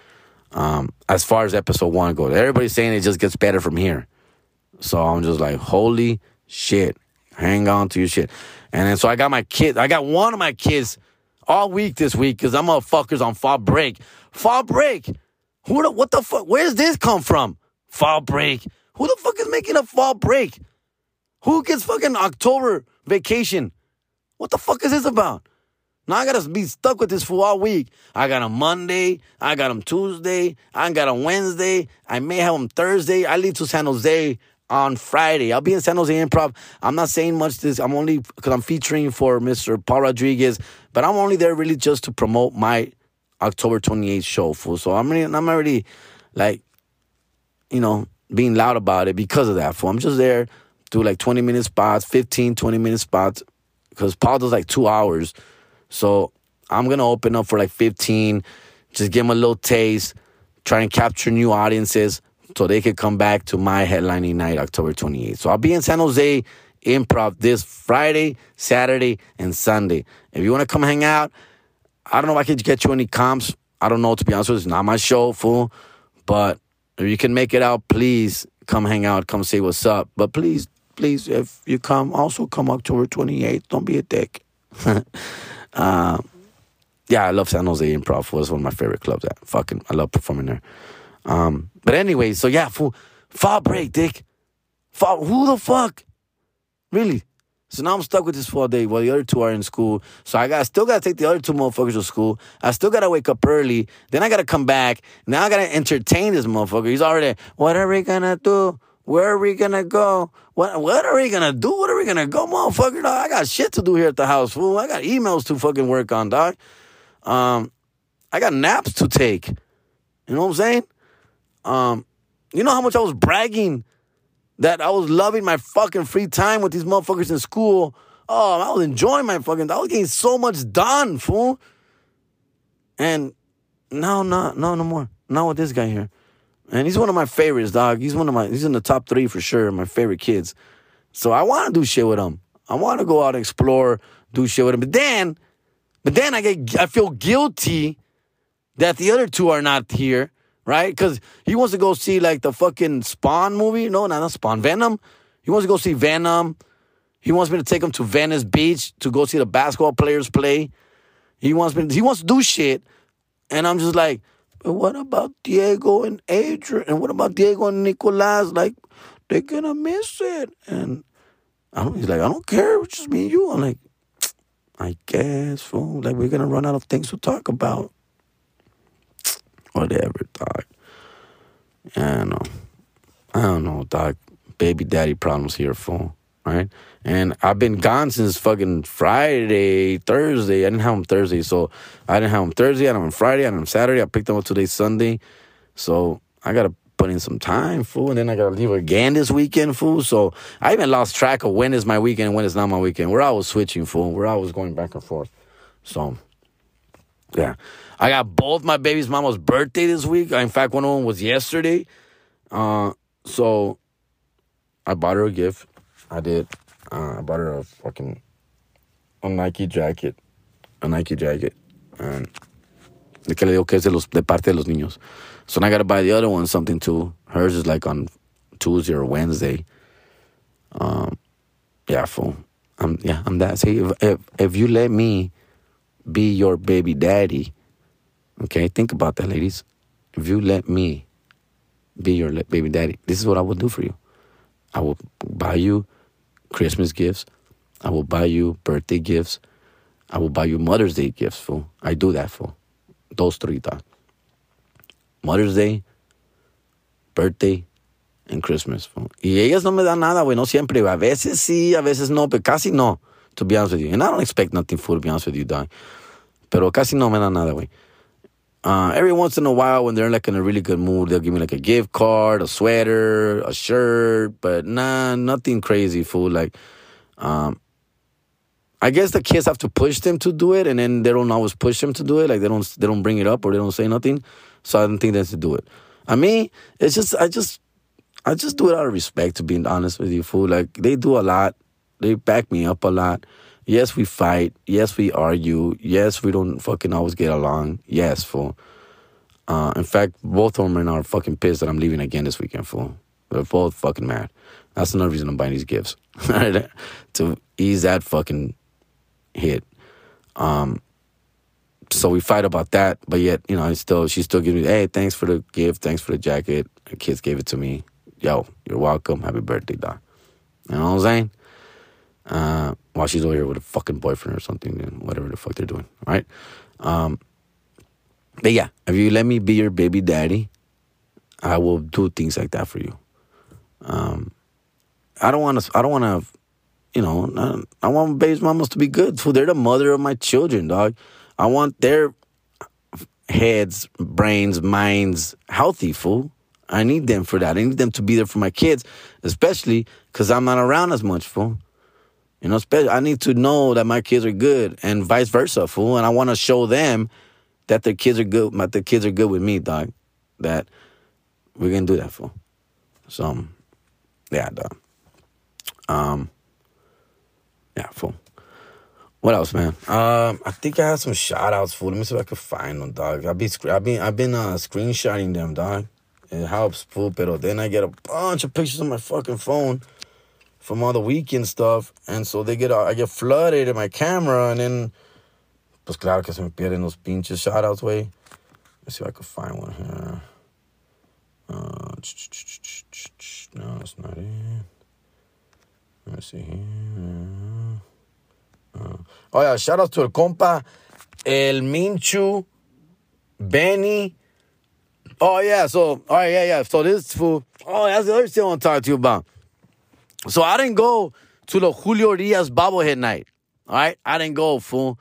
Um, as far as episode one goes, everybody's saying it just gets better from here. So I'm just like, holy shit. Hang on to your shit. And then so I got my kids, I got one of my kids all week this week because I'm motherfuckers on fall break. Fall break. Who the, what the fuck? Where's this come from? Fall break. Who the fuck is making a fall break? Who gets fucking October vacation? What the fuck is this about? Now I gotta be stuck with this for all week. I got him Monday, I got him Tuesday, I got him Wednesday, I may have him Thursday. I leave to San Jose on Friday. I'll be in San Jose Improv. I'm not saying much this. I'm only because I'm featuring for Mr. Paul Rodriguez, but I'm only there really just to promote my October 28th show. Fool. So I'm really, I'm already like, you know, being loud about it because of that. Fool. I'm just there do like 20 minute spots, 15, 20 minute spots because Paul does like two hours. So I'm gonna open up for like 15, just give them a little taste, try and capture new audiences so they could come back to my headlining night October 28th. So I'll be in San Jose Improv this Friday, Saturday, and Sunday. If you want to come hang out, I don't know if I can get you any comps. I don't know, to be honest with you. It's not my show, fool. But if you can make it out, please come hang out, come say what's up. But please please, if you come, also come October 28th. Don't be a dick. uh, yeah, I love San Jose Improv. was one of my favorite clubs. That fucking, I love performing there. Um, but anyway, so yeah, full fall break, dick. Fall, who the fuck? Really? So now I'm stuck with this four day while the other two are in school. So I got still gotta take the other two motherfuckers to school. I still gotta wake up early. Then I gotta come back. Now I gotta entertain this motherfucker. He's already what are we gonna do? Where are we gonna go? What what are we gonna do? What are we gonna go, motherfucker? Dog? I got shit to do here at the house, fool. I got emails to fucking work on, dog. Um, I got naps to take. You know what I'm saying? Um, you know how much I was bragging that I was loving my fucking free time with these motherfuckers in school. Oh, I was enjoying my fucking. I was getting so much done, fool. And no, no, no, no more. Not with this guy here. And he's one of my favorites, dog. He's one of my. He's in the top three for sure. My favorite kids. So I want to do shit with him. I want to go out and explore, do shit with him. But then, but then I get. I feel guilty that the other two are not here right? Because he wants to go see like the fucking Spawn movie. No, not, not Spawn, Venom. He wants to go see Venom. He wants me to take him to Venice Beach to go see the basketball players play. He wants me. he wants to do shit, and I'm just like, but what about Diego and Adrian? And what about Diego and Nicolas? Like, they're gonna miss it. And I don't, he's like, I don't care. It's just me and you. I'm like, I guess, fool. Like, we're gonna run out of things to talk about whatever, dog. I don't know. I don't know, dog. Baby daddy problems here, fool. Right? And I've been gone since fucking Friday, Thursday. I didn't have him Thursday, so I didn't have him Thursday. I had him Friday. I had him Saturday. I picked him up today, Sunday. So I gotta put in some time, fool. And then I gotta leave again this weekend, fool. So I even lost track of when is my weekend and when is not my weekend. We're always switching, fool. We're always going back and forth. So yeah. I got both my baby's mama's birthday this week. In fact, one of them was yesterday. Uh, so I bought her a gift. I did. Uh, I bought her a fucking a Nike jacket. A Nike jacket. And de que le digo que es de, los, de parte de los niños. So now I gotta buy the other one something too. Hers is like on Tuesday or Wednesday. Um, yeah, fool. I'm yeah, I'm that. See, if, if if you let me be your baby daddy, okay, think about that, ladies. If you let me be your baby daddy, this is what I will do for you. I will buy you Christmas gifts. I will buy you birthday gifts. I will buy you Mother's Day gifts, fool. I do that, fool. Those three thoughts. Mother's Day, birthday, and Christmas, fool. Y ellas no me dan nada, güey. No siempre. A veces sí, a veces no, pero casi no to be honest with you. And I don't expect nothing full, to be honest with you, dog. Pero casi no me dan nada, güey. Uh, every once in a while, when they're like in a really good mood, they'll give me like a gift card, a sweater, a shirt, but nah, nothing crazy, fool. Like, um, I guess the kids have to push them to do it, and then they don't always push them to do it. Like they don't, they don't bring it up or they don't say nothing. So I don't think they have to do it. I mean, it's just, I just, I just do it out of respect. To be honest with you, fool. Like they do a lot they back me up a lot. Yes, we fight. Yes, we argue. Yes, we don't fucking always get along. Yes, fool. Uh, in fact, both of them are fucking pissed that I'm leaving again this weekend, fool. They're both fucking mad. That's another reason I'm buying these gifts. to ease that fucking hit. Um, so we fight about that, but yet, you know, I still she still gives me, hey, thanks for the gift, thanks for the jacket. The kids gave it to me. Yo, you're welcome. Happy birthday, dog. You know what I'm saying? uh, while she's over here with a fucking boyfriend or something, and whatever the fuck they're doing. All right. Um, but yeah, if you let me be your baby daddy, I will do things like that for you. Um, I don't want to. I don't want to. You know, I, I want baby's mamas to be good. So they're the mother of my children, dog. I want their heads, brains, minds healthy, fool. I need them for that. I need them to be there for my kids, especially because I'm not around as much, fool. You know, I need to know that my kids are good and vice versa, fool. And I want to show them that their kids are good, that their kids are good with me, dog. That we're gonna do that, fool. So, yeah, dog. Um, yeah, fool. What else, man? Um, I think I have some shout outs, fool. Let me see if I can find them, dog. I've been, I've been, I've been uh, screenshotting them, dog. It helps, fool. But then I get a bunch of pictures on my fucking phone from all the weekend stuff. And so they get, I get flooded in my camera and then, pues claro que se me pierden los pinches shoutouts, way. Let's see if I can find one here. Uh, no, it's not it. Let's see here. Uh, oh yeah, shout out to el compa, el Minchu, Benny. Oh yeah, so all right, yeah, yeah. So this fool. Oh, that's the other thing I want to talk to you about. So I didn't go to the Julio Urías bobblehead night. All right, I didn't go, fool.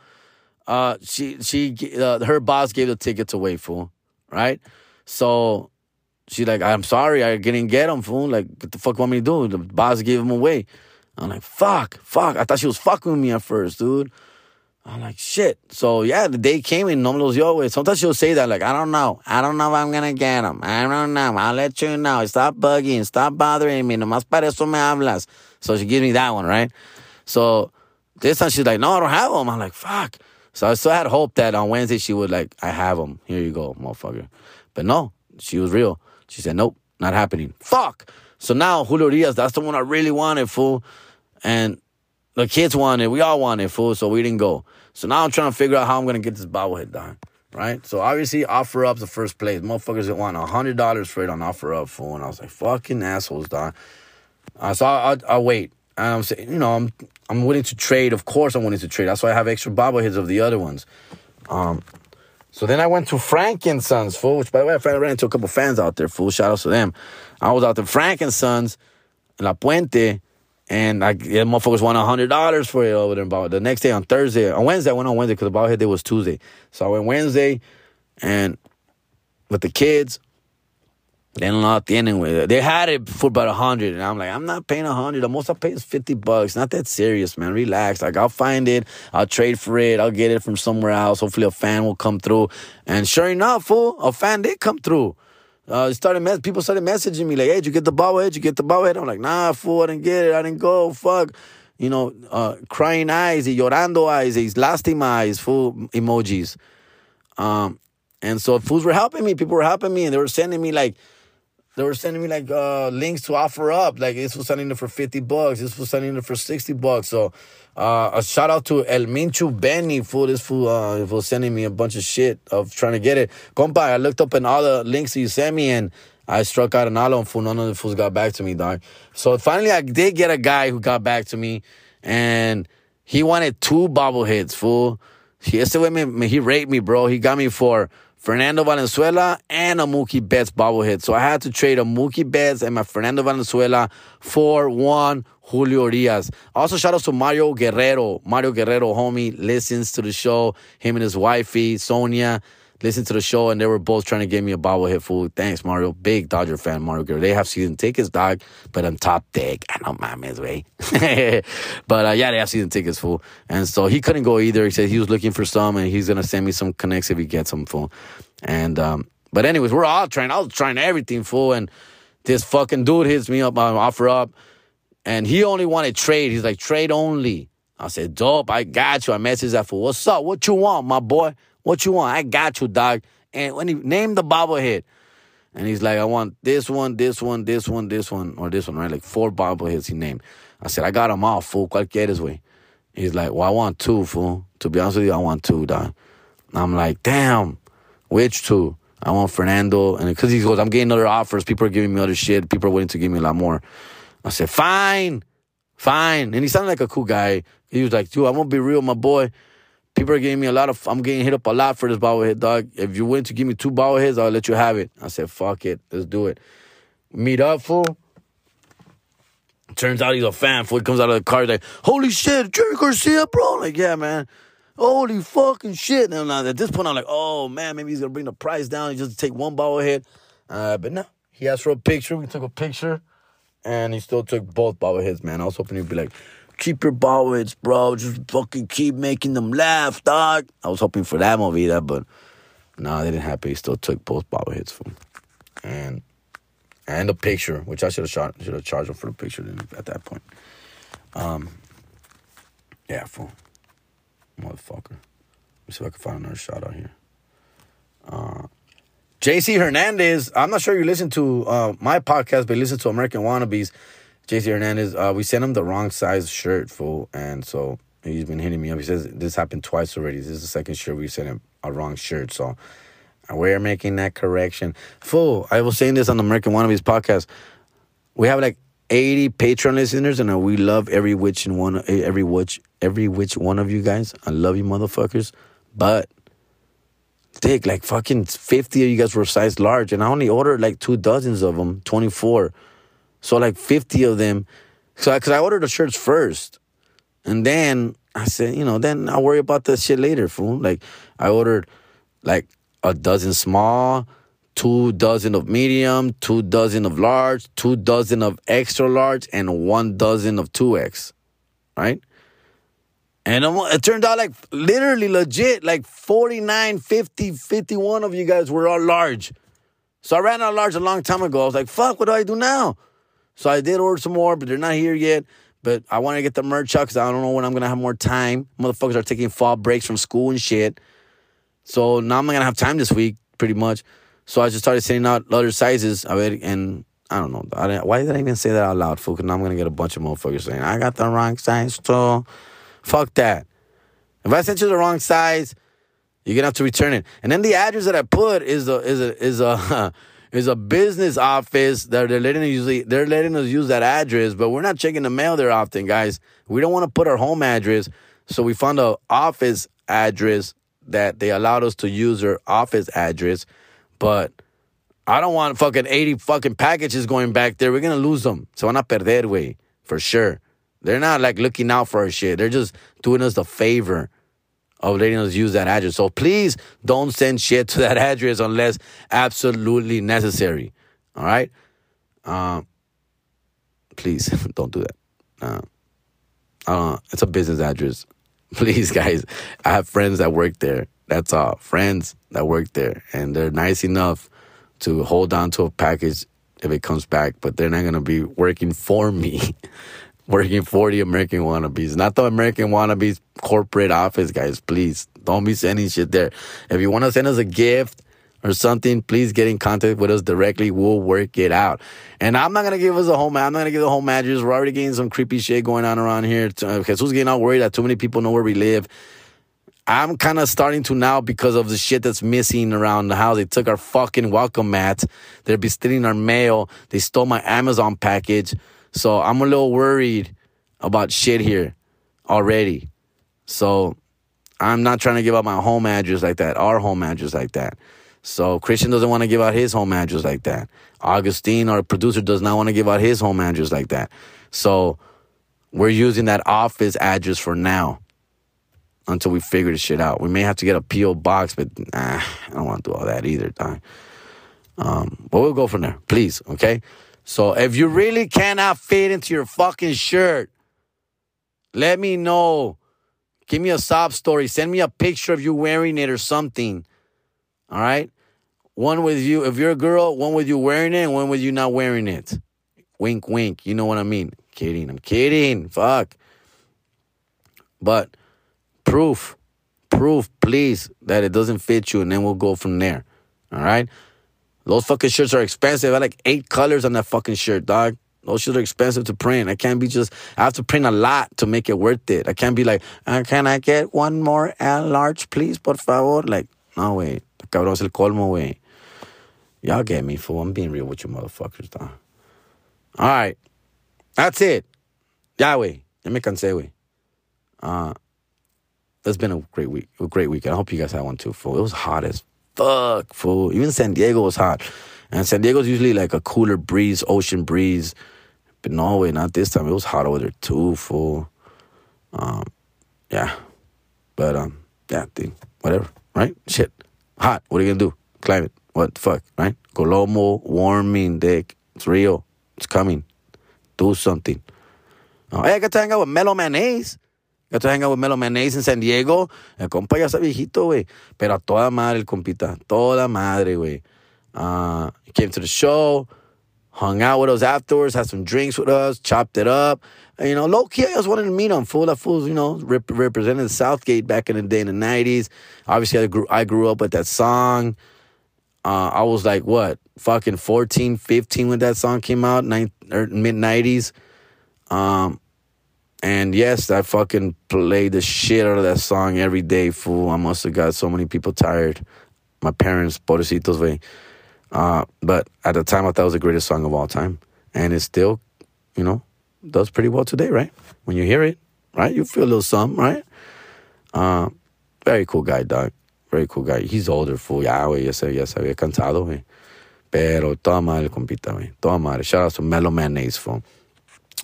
Uh, she she uh, her boss gave the tickets away, fool. Right, so she like, I'm sorry, I didn't get them, fool. Like, what the fuck want me to do? The boss gave them away. I'm like, fuck, fuck. I thought she was fucking with me at first, dude. I'm like, shit. So yeah, the day came and no me los dio, Sometimes she'll say that, like, I don't know. I don't know if I'm gonna get them. I don't know. I'll let you know. Stop bugging. Stop bothering me. No Nomás para eso me hablas. So she gives me that one, right? So this time she's like, no, I don't have them. I'm like, fuck. So I still had hope that on Wednesday she would like, I have them. Here you go, motherfucker. But no, she was real. She said, nope, not happening. Fuck. So now Julio Urías, that's the one I really wanted, fool. And the kids wanted, we all wanted, fool. So we didn't go. So now I'm trying to figure out how I'm gonna get this bobblehead done. Right? So obviously offer OfferUp's the first place. Motherfuckers that want hundred dollars for it on OfferUp phone. I was like, fucking assholes, dog. Uh, so I, I, wait. And I'm saying, you know, I'm I'm willing to trade. Of course, I'm willing to trade. That's why I have extra bobbleheads of the other ones. Um, so then I went to Frank and Sons, fool. Which, by the way, I ran into a couple fans out there, fool. Shout out to them. I was out to Frank and Sons, La Puente, and I, yeah, motherfuckers won hundred dollars for it over there. About the next day on Thursday, on Wednesday, I went on Wednesday because the ball head day was Tuesday. So I went Wednesday, and with the kids, then not the ending They had it for about a hundred, and I'm like, I'm not paying a hundred. The most I pay is fifty bucks. Not that serious, man. Relax. Like I'll find it. I'll trade for it. I'll get it from somewhere else. Hopefully, a fan will come through. And sure enough, fool, a fan did come through uh, started people started messaging me like, "Hey, did you get the bobblehead? Did you get the bobblehead?" I'm like, "Nah, fool, I didn't get it. I didn't go. Fuck." You know, uh, crying eyes, llorando eyes, lastima eyes, full emojis. Um, and so fools were helping me. People were helping me, and they were sending me like they were sending me like uh, links to offer up. Like this was sending it for 50 bucks. This was sending it for 60 bucks. So uh, a shout out to El Minchu Benny for this fool uh, for sending me a bunch of shit of trying to get it. Compa, I looked up in all the links that you sent me and I struck out an all on fool. None of the fools got back to me, dog. So finally I did get a guy who got back to me and he wanted two bobbleheads, fool. He, me, he raped me, bro. He got me for Fernando Valenzuela, and a Mookie Betts bobblehead. So I had to trade a Mookie Betts and my Fernando Valenzuela for one Julio Urías. Also, shout out to Mario Guerrero. Mario Guerrero, homie, listens to the show. Him and his wifey, Sonia listened to the show and they were both trying to get me a bobblehead food. Thanks, Mario. Big Dodger fan, Mario. They have season tickets, dog, but I'm top deck. I know my man's way. but uh, yeah, they have season tickets, fool. And so he couldn't go either. He said he was looking for some and he's going to send me some connects if he gets some, fool. And, um, but anyways, we're all trying. I was trying everything, fool. And this fucking dude hits me up, on OfferUp. And he only wanted trade. He's like, trade only. I said, dope, I got you. I messaged that fool. What's up? What you want, my boy? What you want? I got you, dog. And when he named the bobblehead, and he's like, I want this one, this one, this one, this one, or this one, right? Like four bobbleheads he named. I said, I got them all, fool. Cualquier way. He's like, well, I want two, fool. To be honest with you, I want two, dog. I'm like, damn, which two? I want Fernando. And because he goes, I'm getting other offers. People are giving me other shit. People are willing to give me a lot more. I said, fine, fine. And he sounded like a cool guy. He was like, dude, I'm going to be real, my boy. People are giving me a lot of. I'm getting hit up a lot for this bobblehead, dog. If you're willing to give me two bobbleheads, I'll let you have it. I said, fuck it, let's do it. Meet up, fool. Turns out he's a fan. Fool he comes out of the car, he's like, holy shit, Jerry Garcia, bro. I'm like, yeah, man. Holy fucking shit. And at this point, I'm like, oh man, maybe he's gonna bring the price down. He just take one bobblehead. Uh, but no, he asked for a picture. We took a picture, and he still took both bobbleheads, man. I was hoping he'd be like, keep your bobbleheads, bro. Just fucking keep making them laugh, dog. I was hoping for that movie, but no, they didn't happen. He still took both bobbleheads from and and the picture, which I should have shot, should have charged him for the picture at that point. Um, yeah, fool, motherfucker. Let me see if I can find another shot out here. Uh, JC Hernandez. I'm not sure you listen to uh, my podcast, but listen to American Wannabes. JC Hernandez, uh, we sent him the wrong size shirt, fool, and so he's been hitting me up. He says this happened twice already. This is the second shirt we sent him a wrong shirt, so we're making that correction. Fool, I was saying this on the American Wannabes podcast. We have like 80 Patreon listeners, and we love every which and one, every which, every which one of you guys. I love you, motherfuckers. But dick, like fucking 50 of you guys were size large, and I only ordered like two dozens of them, 24. So like 50 of them. So, because I ordered the shirts first. And then I said, you know, then I'll worry about that shit later, fool. Like, I ordered like a dozen small, two dozen of medium, two dozen of large, two dozen of extra large, and one dozen of 2X, right? And it turned out like literally legit, like 49, 50, 51 of you guys were all large. So I ran out large a long time ago. I was like, fuck, what do I do now? So I did order some more, but they're not here yet. But I want to get the merch out because I don't know when I'm going to have more time. Motherfuckers are taking fall breaks from school and shit. So now I'm not going to have time this week, pretty much. So I just started sending out other sizes of it. And I don't know. I why did I even say that out loud, fool? Because now I'm going to get a bunch of motherfuckers saying, I got the wrong size, too. Fuck that. If I sent you the wrong size, you're gonna have to return it. And then the address that I put is a is a is a is a business office that they're letting us use. They're letting us use that address, but we're not checking the mail there often, guys. We don't want to put our home address, so we found an office address that they allowed us to use their office address, but. I don't want fucking 80 fucking packages going back there. We're to lose them. Se van a perder, way, for sure. They're not like looking out for our shit. They're just doing us the favor of letting us use that address. So please don't send shit to that address unless absolutely necessary. All right? Um, please don't do that. Uh, uh, it's a business address. Please, guys. I have friends that work there. That's all. Friends that work there. And they're nice enough to hold on to a package if it comes back, but they're not going to be working for me. Working for the American wannabes, not the American wannabes corporate office, guys. Please don't be sending shit there. If you want to send us a gift or something, please get in contact with us directly. We'll work it out. And I'm not gonna give us a home. I'm not gonna give the home address. We're already getting some creepy shit going on around here. Because uh, who's getting all worried that too many people know where we live. I'm kind of starting to now because of the shit that's missing around the house. They took our fucking welcome mat. They're be stealing our mail. They stole my Amazon package. So I'm a little worried about shit here already. So I'm not trying to give out my home address like that, our home address like that. So Christian doesn't want to give out his home address like that. Augustine, our producer, does not want to give out his home address like that. So we're using that office address for now until we figure this shit out. We may have to get a PO box, but nah, I don't want to do all that either. Um, but we'll go from there, please. Okay. So if you really cannot fit into your fucking shirt, let me know. Give me a sob story. Send me a picture of you wearing it or something. All right? One with you, if you're a girl, one with you wearing it and one with you not wearing it. Wink, wink. You know what I mean? Kidding. I'm kidding. Fuck. But proof, proof, please, that it doesn't fit you, and then we'll go from there. All right? Those fucking shirts are expensive. I like eight colors on that fucking shirt, dog. Those shirts are expensive to print. I can't be just, I have to print a lot to make it worth it. I can't be like, uh, can I get one more L large, please, por favor? Like, no, way. Cabrón es el colmo, way. Y'all get me, fool. I'm being real with you motherfuckers, dog. All right. That's it. Yeah, way. Ya me cansé, way. Uh, it's been a great week, a great week. I hope you guys had one too, fool. It was hot as fuck, fool. Even San Diego was hot. And San Diego's usually like a cooler breeze, ocean breeze. But no way, not this time. It was hot over there too, fool. Um, yeah. But um, yeah, dude, whatever, right? Shit. Hot. What are you gonna do? Climate. What the fuck, right? Global warming, dick. It's real. It's coming. Do something. Oh, hey, I got to hang out with Mellow Man Ace. Hang out with Mellow Man Ace in San Diego. El compa ya está viejito, güey. Pero a toda madre el compita. Toda madre, güey. Uh, came to the show, hung out with us afterwards, had some drinks with us, chopped it up. And, you know, low key, I just wanted to meet him. Fool, that fool's, you know, rep- represented South Gate back in the day in the 90s. Obviously, I grew, I grew up with that song. Uh, I was like, what, fucking 14, 15 when that song came out, er, mid 90s. Um, and yes, I fucking played the shit out of that song every day, fool. I must have got so many people tired. My parents, pobrecitos, way. Uh, but at the time, I thought it was the greatest song of all time. And it still, you know, does pretty well today, right? When you hear it, right? You feel a little something, right? Uh, very cool guy, dog. Very cool guy. He's older, fool. Ya, güey, ya se, ya se había cansado, güey. Pero toda madre, compita, güey. Toda madre. Shout out to Mellow Man Ace, fool.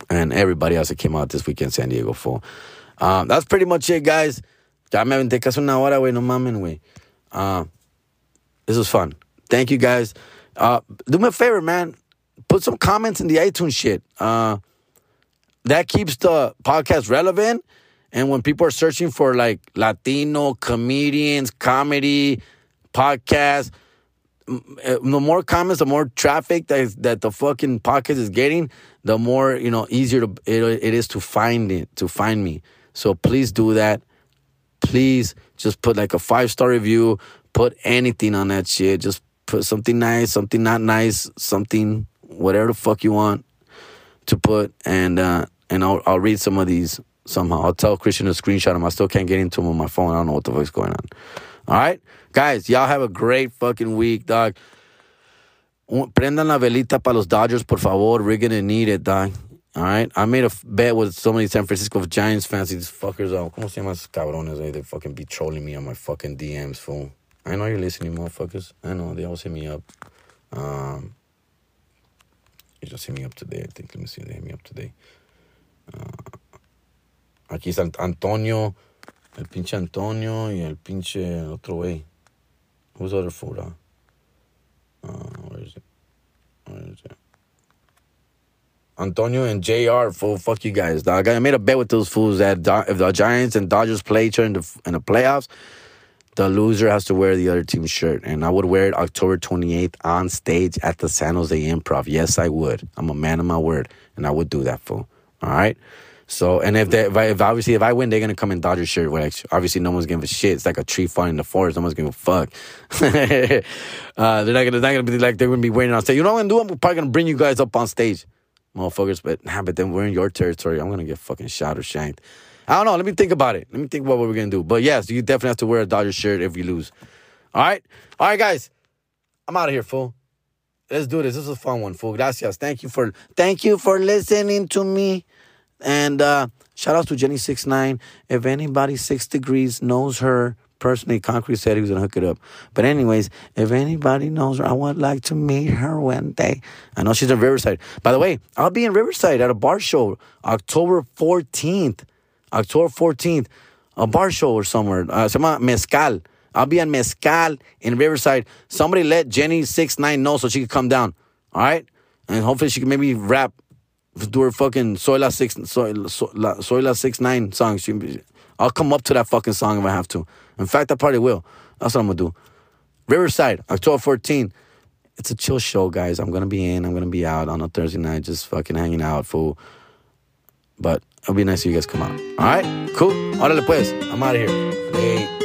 And everybody else that came out this weekend, San Diego, fool. Um, that's pretty much it, guys. Ya me aventé casi una hora, güey. No mamen, güey. Uh, this was fun. Thank you, guys. Uh, do me a favor, man. Put some comments in the iTunes shit. Uh, that keeps the podcast relevant. And when people are searching for like Latino comedians, comedy, podcasts, the more comments, the more traffic that is, that the fucking podcast is getting, the more you know easier to, it, it is to find it to find me. So please do that. Please just put like a five star review. Put anything on that shit. Just put something nice, something not nice, something whatever the fuck you want to put, and uh, and I'll I'll read some of these somehow. I'll tell Christian to screenshot them. I still can't get into them on my phone. I don't know what the fuck's going on. All right, guys, y'all have a great fucking week, dog. Prendan la velita para los Dodgers, por favor. We're gonna need it, dog. All right, I made a bet with so many San Francisco Giants fans. These fuckers, oh, ¿cómo se llaman esos cabrones? Eh? They fucking be trolling me on my fucking DMs, fool. I know you're listening, motherfuckers. I know they always hit me up. Um, you just hit me up today. I think. Let me see. They hit me up today. Uh, aquí está Antonio, el pinche Antonio y el pinche otro güey. Who's other fool? Uh? Uh, where is it? Where is it? Antonio and JR, fool, fuck you guys, dog. I made a bet with those fools that if the Giants and Dodgers play each other in the, in the playoffs, the loser has to wear the other team's shirt. And I would wear it October 28th on stage at the San Jose Improv. Yes, I would. I'm a man of my word, and I would do that, fool. All right? So, and if they, if, I, if obviously if I win, they're gonna come in Dodger shirt. Which obviously no one's giving a shit. It's like a tree falling in the forest. No one's giving a fuck. uh, they're not gonna, they're not gonna be like they're gonna be waiting on stage. You know what I'm gonna do? I'm probably gonna bring you guys up on stage, motherfuckers. But nah, but then we're in your territory. I'm gonna get fucking shot or shanked. I don't know. Let me think about it. Let me think about what we're gonna do. But yes, you definitely have to wear a Dodger shirt if you lose. All right, all right, guys. I'm out of here, fool. Let's do this. This is a fun one, fool. Gracias. Thank you for thank you for listening to me. And uh, shout out to Jenny Six Nine. If anybody six degrees knows her personally, Concrete said he was gonna hook it up. But anyways, if anybody knows her, I would like to meet her one day. I know she's in Riverside. By the way, I'll be in Riverside at a bar show October 14th. October 14th, a bar show or somewhere. Uh, se Mezcal. I'll be on Mezcal in Riverside. Somebody let Jenny Six Nine know so she could come down. All right, and hopefully she can maybe rap do fucking Soy La Six Soy, La, Soy La Six Nine song. I'll come up to that fucking song if I have to. In fact, I probably will. That's what I'm gonna do. Riverside, October 14. It's a chill show, guys. I'm gonna be in. I'm gonna be out on a Thursday night, just fucking hanging out, fool. But it'll be nice if you guys come out. All right, cool. Órale pues. I'm out of here. Hey.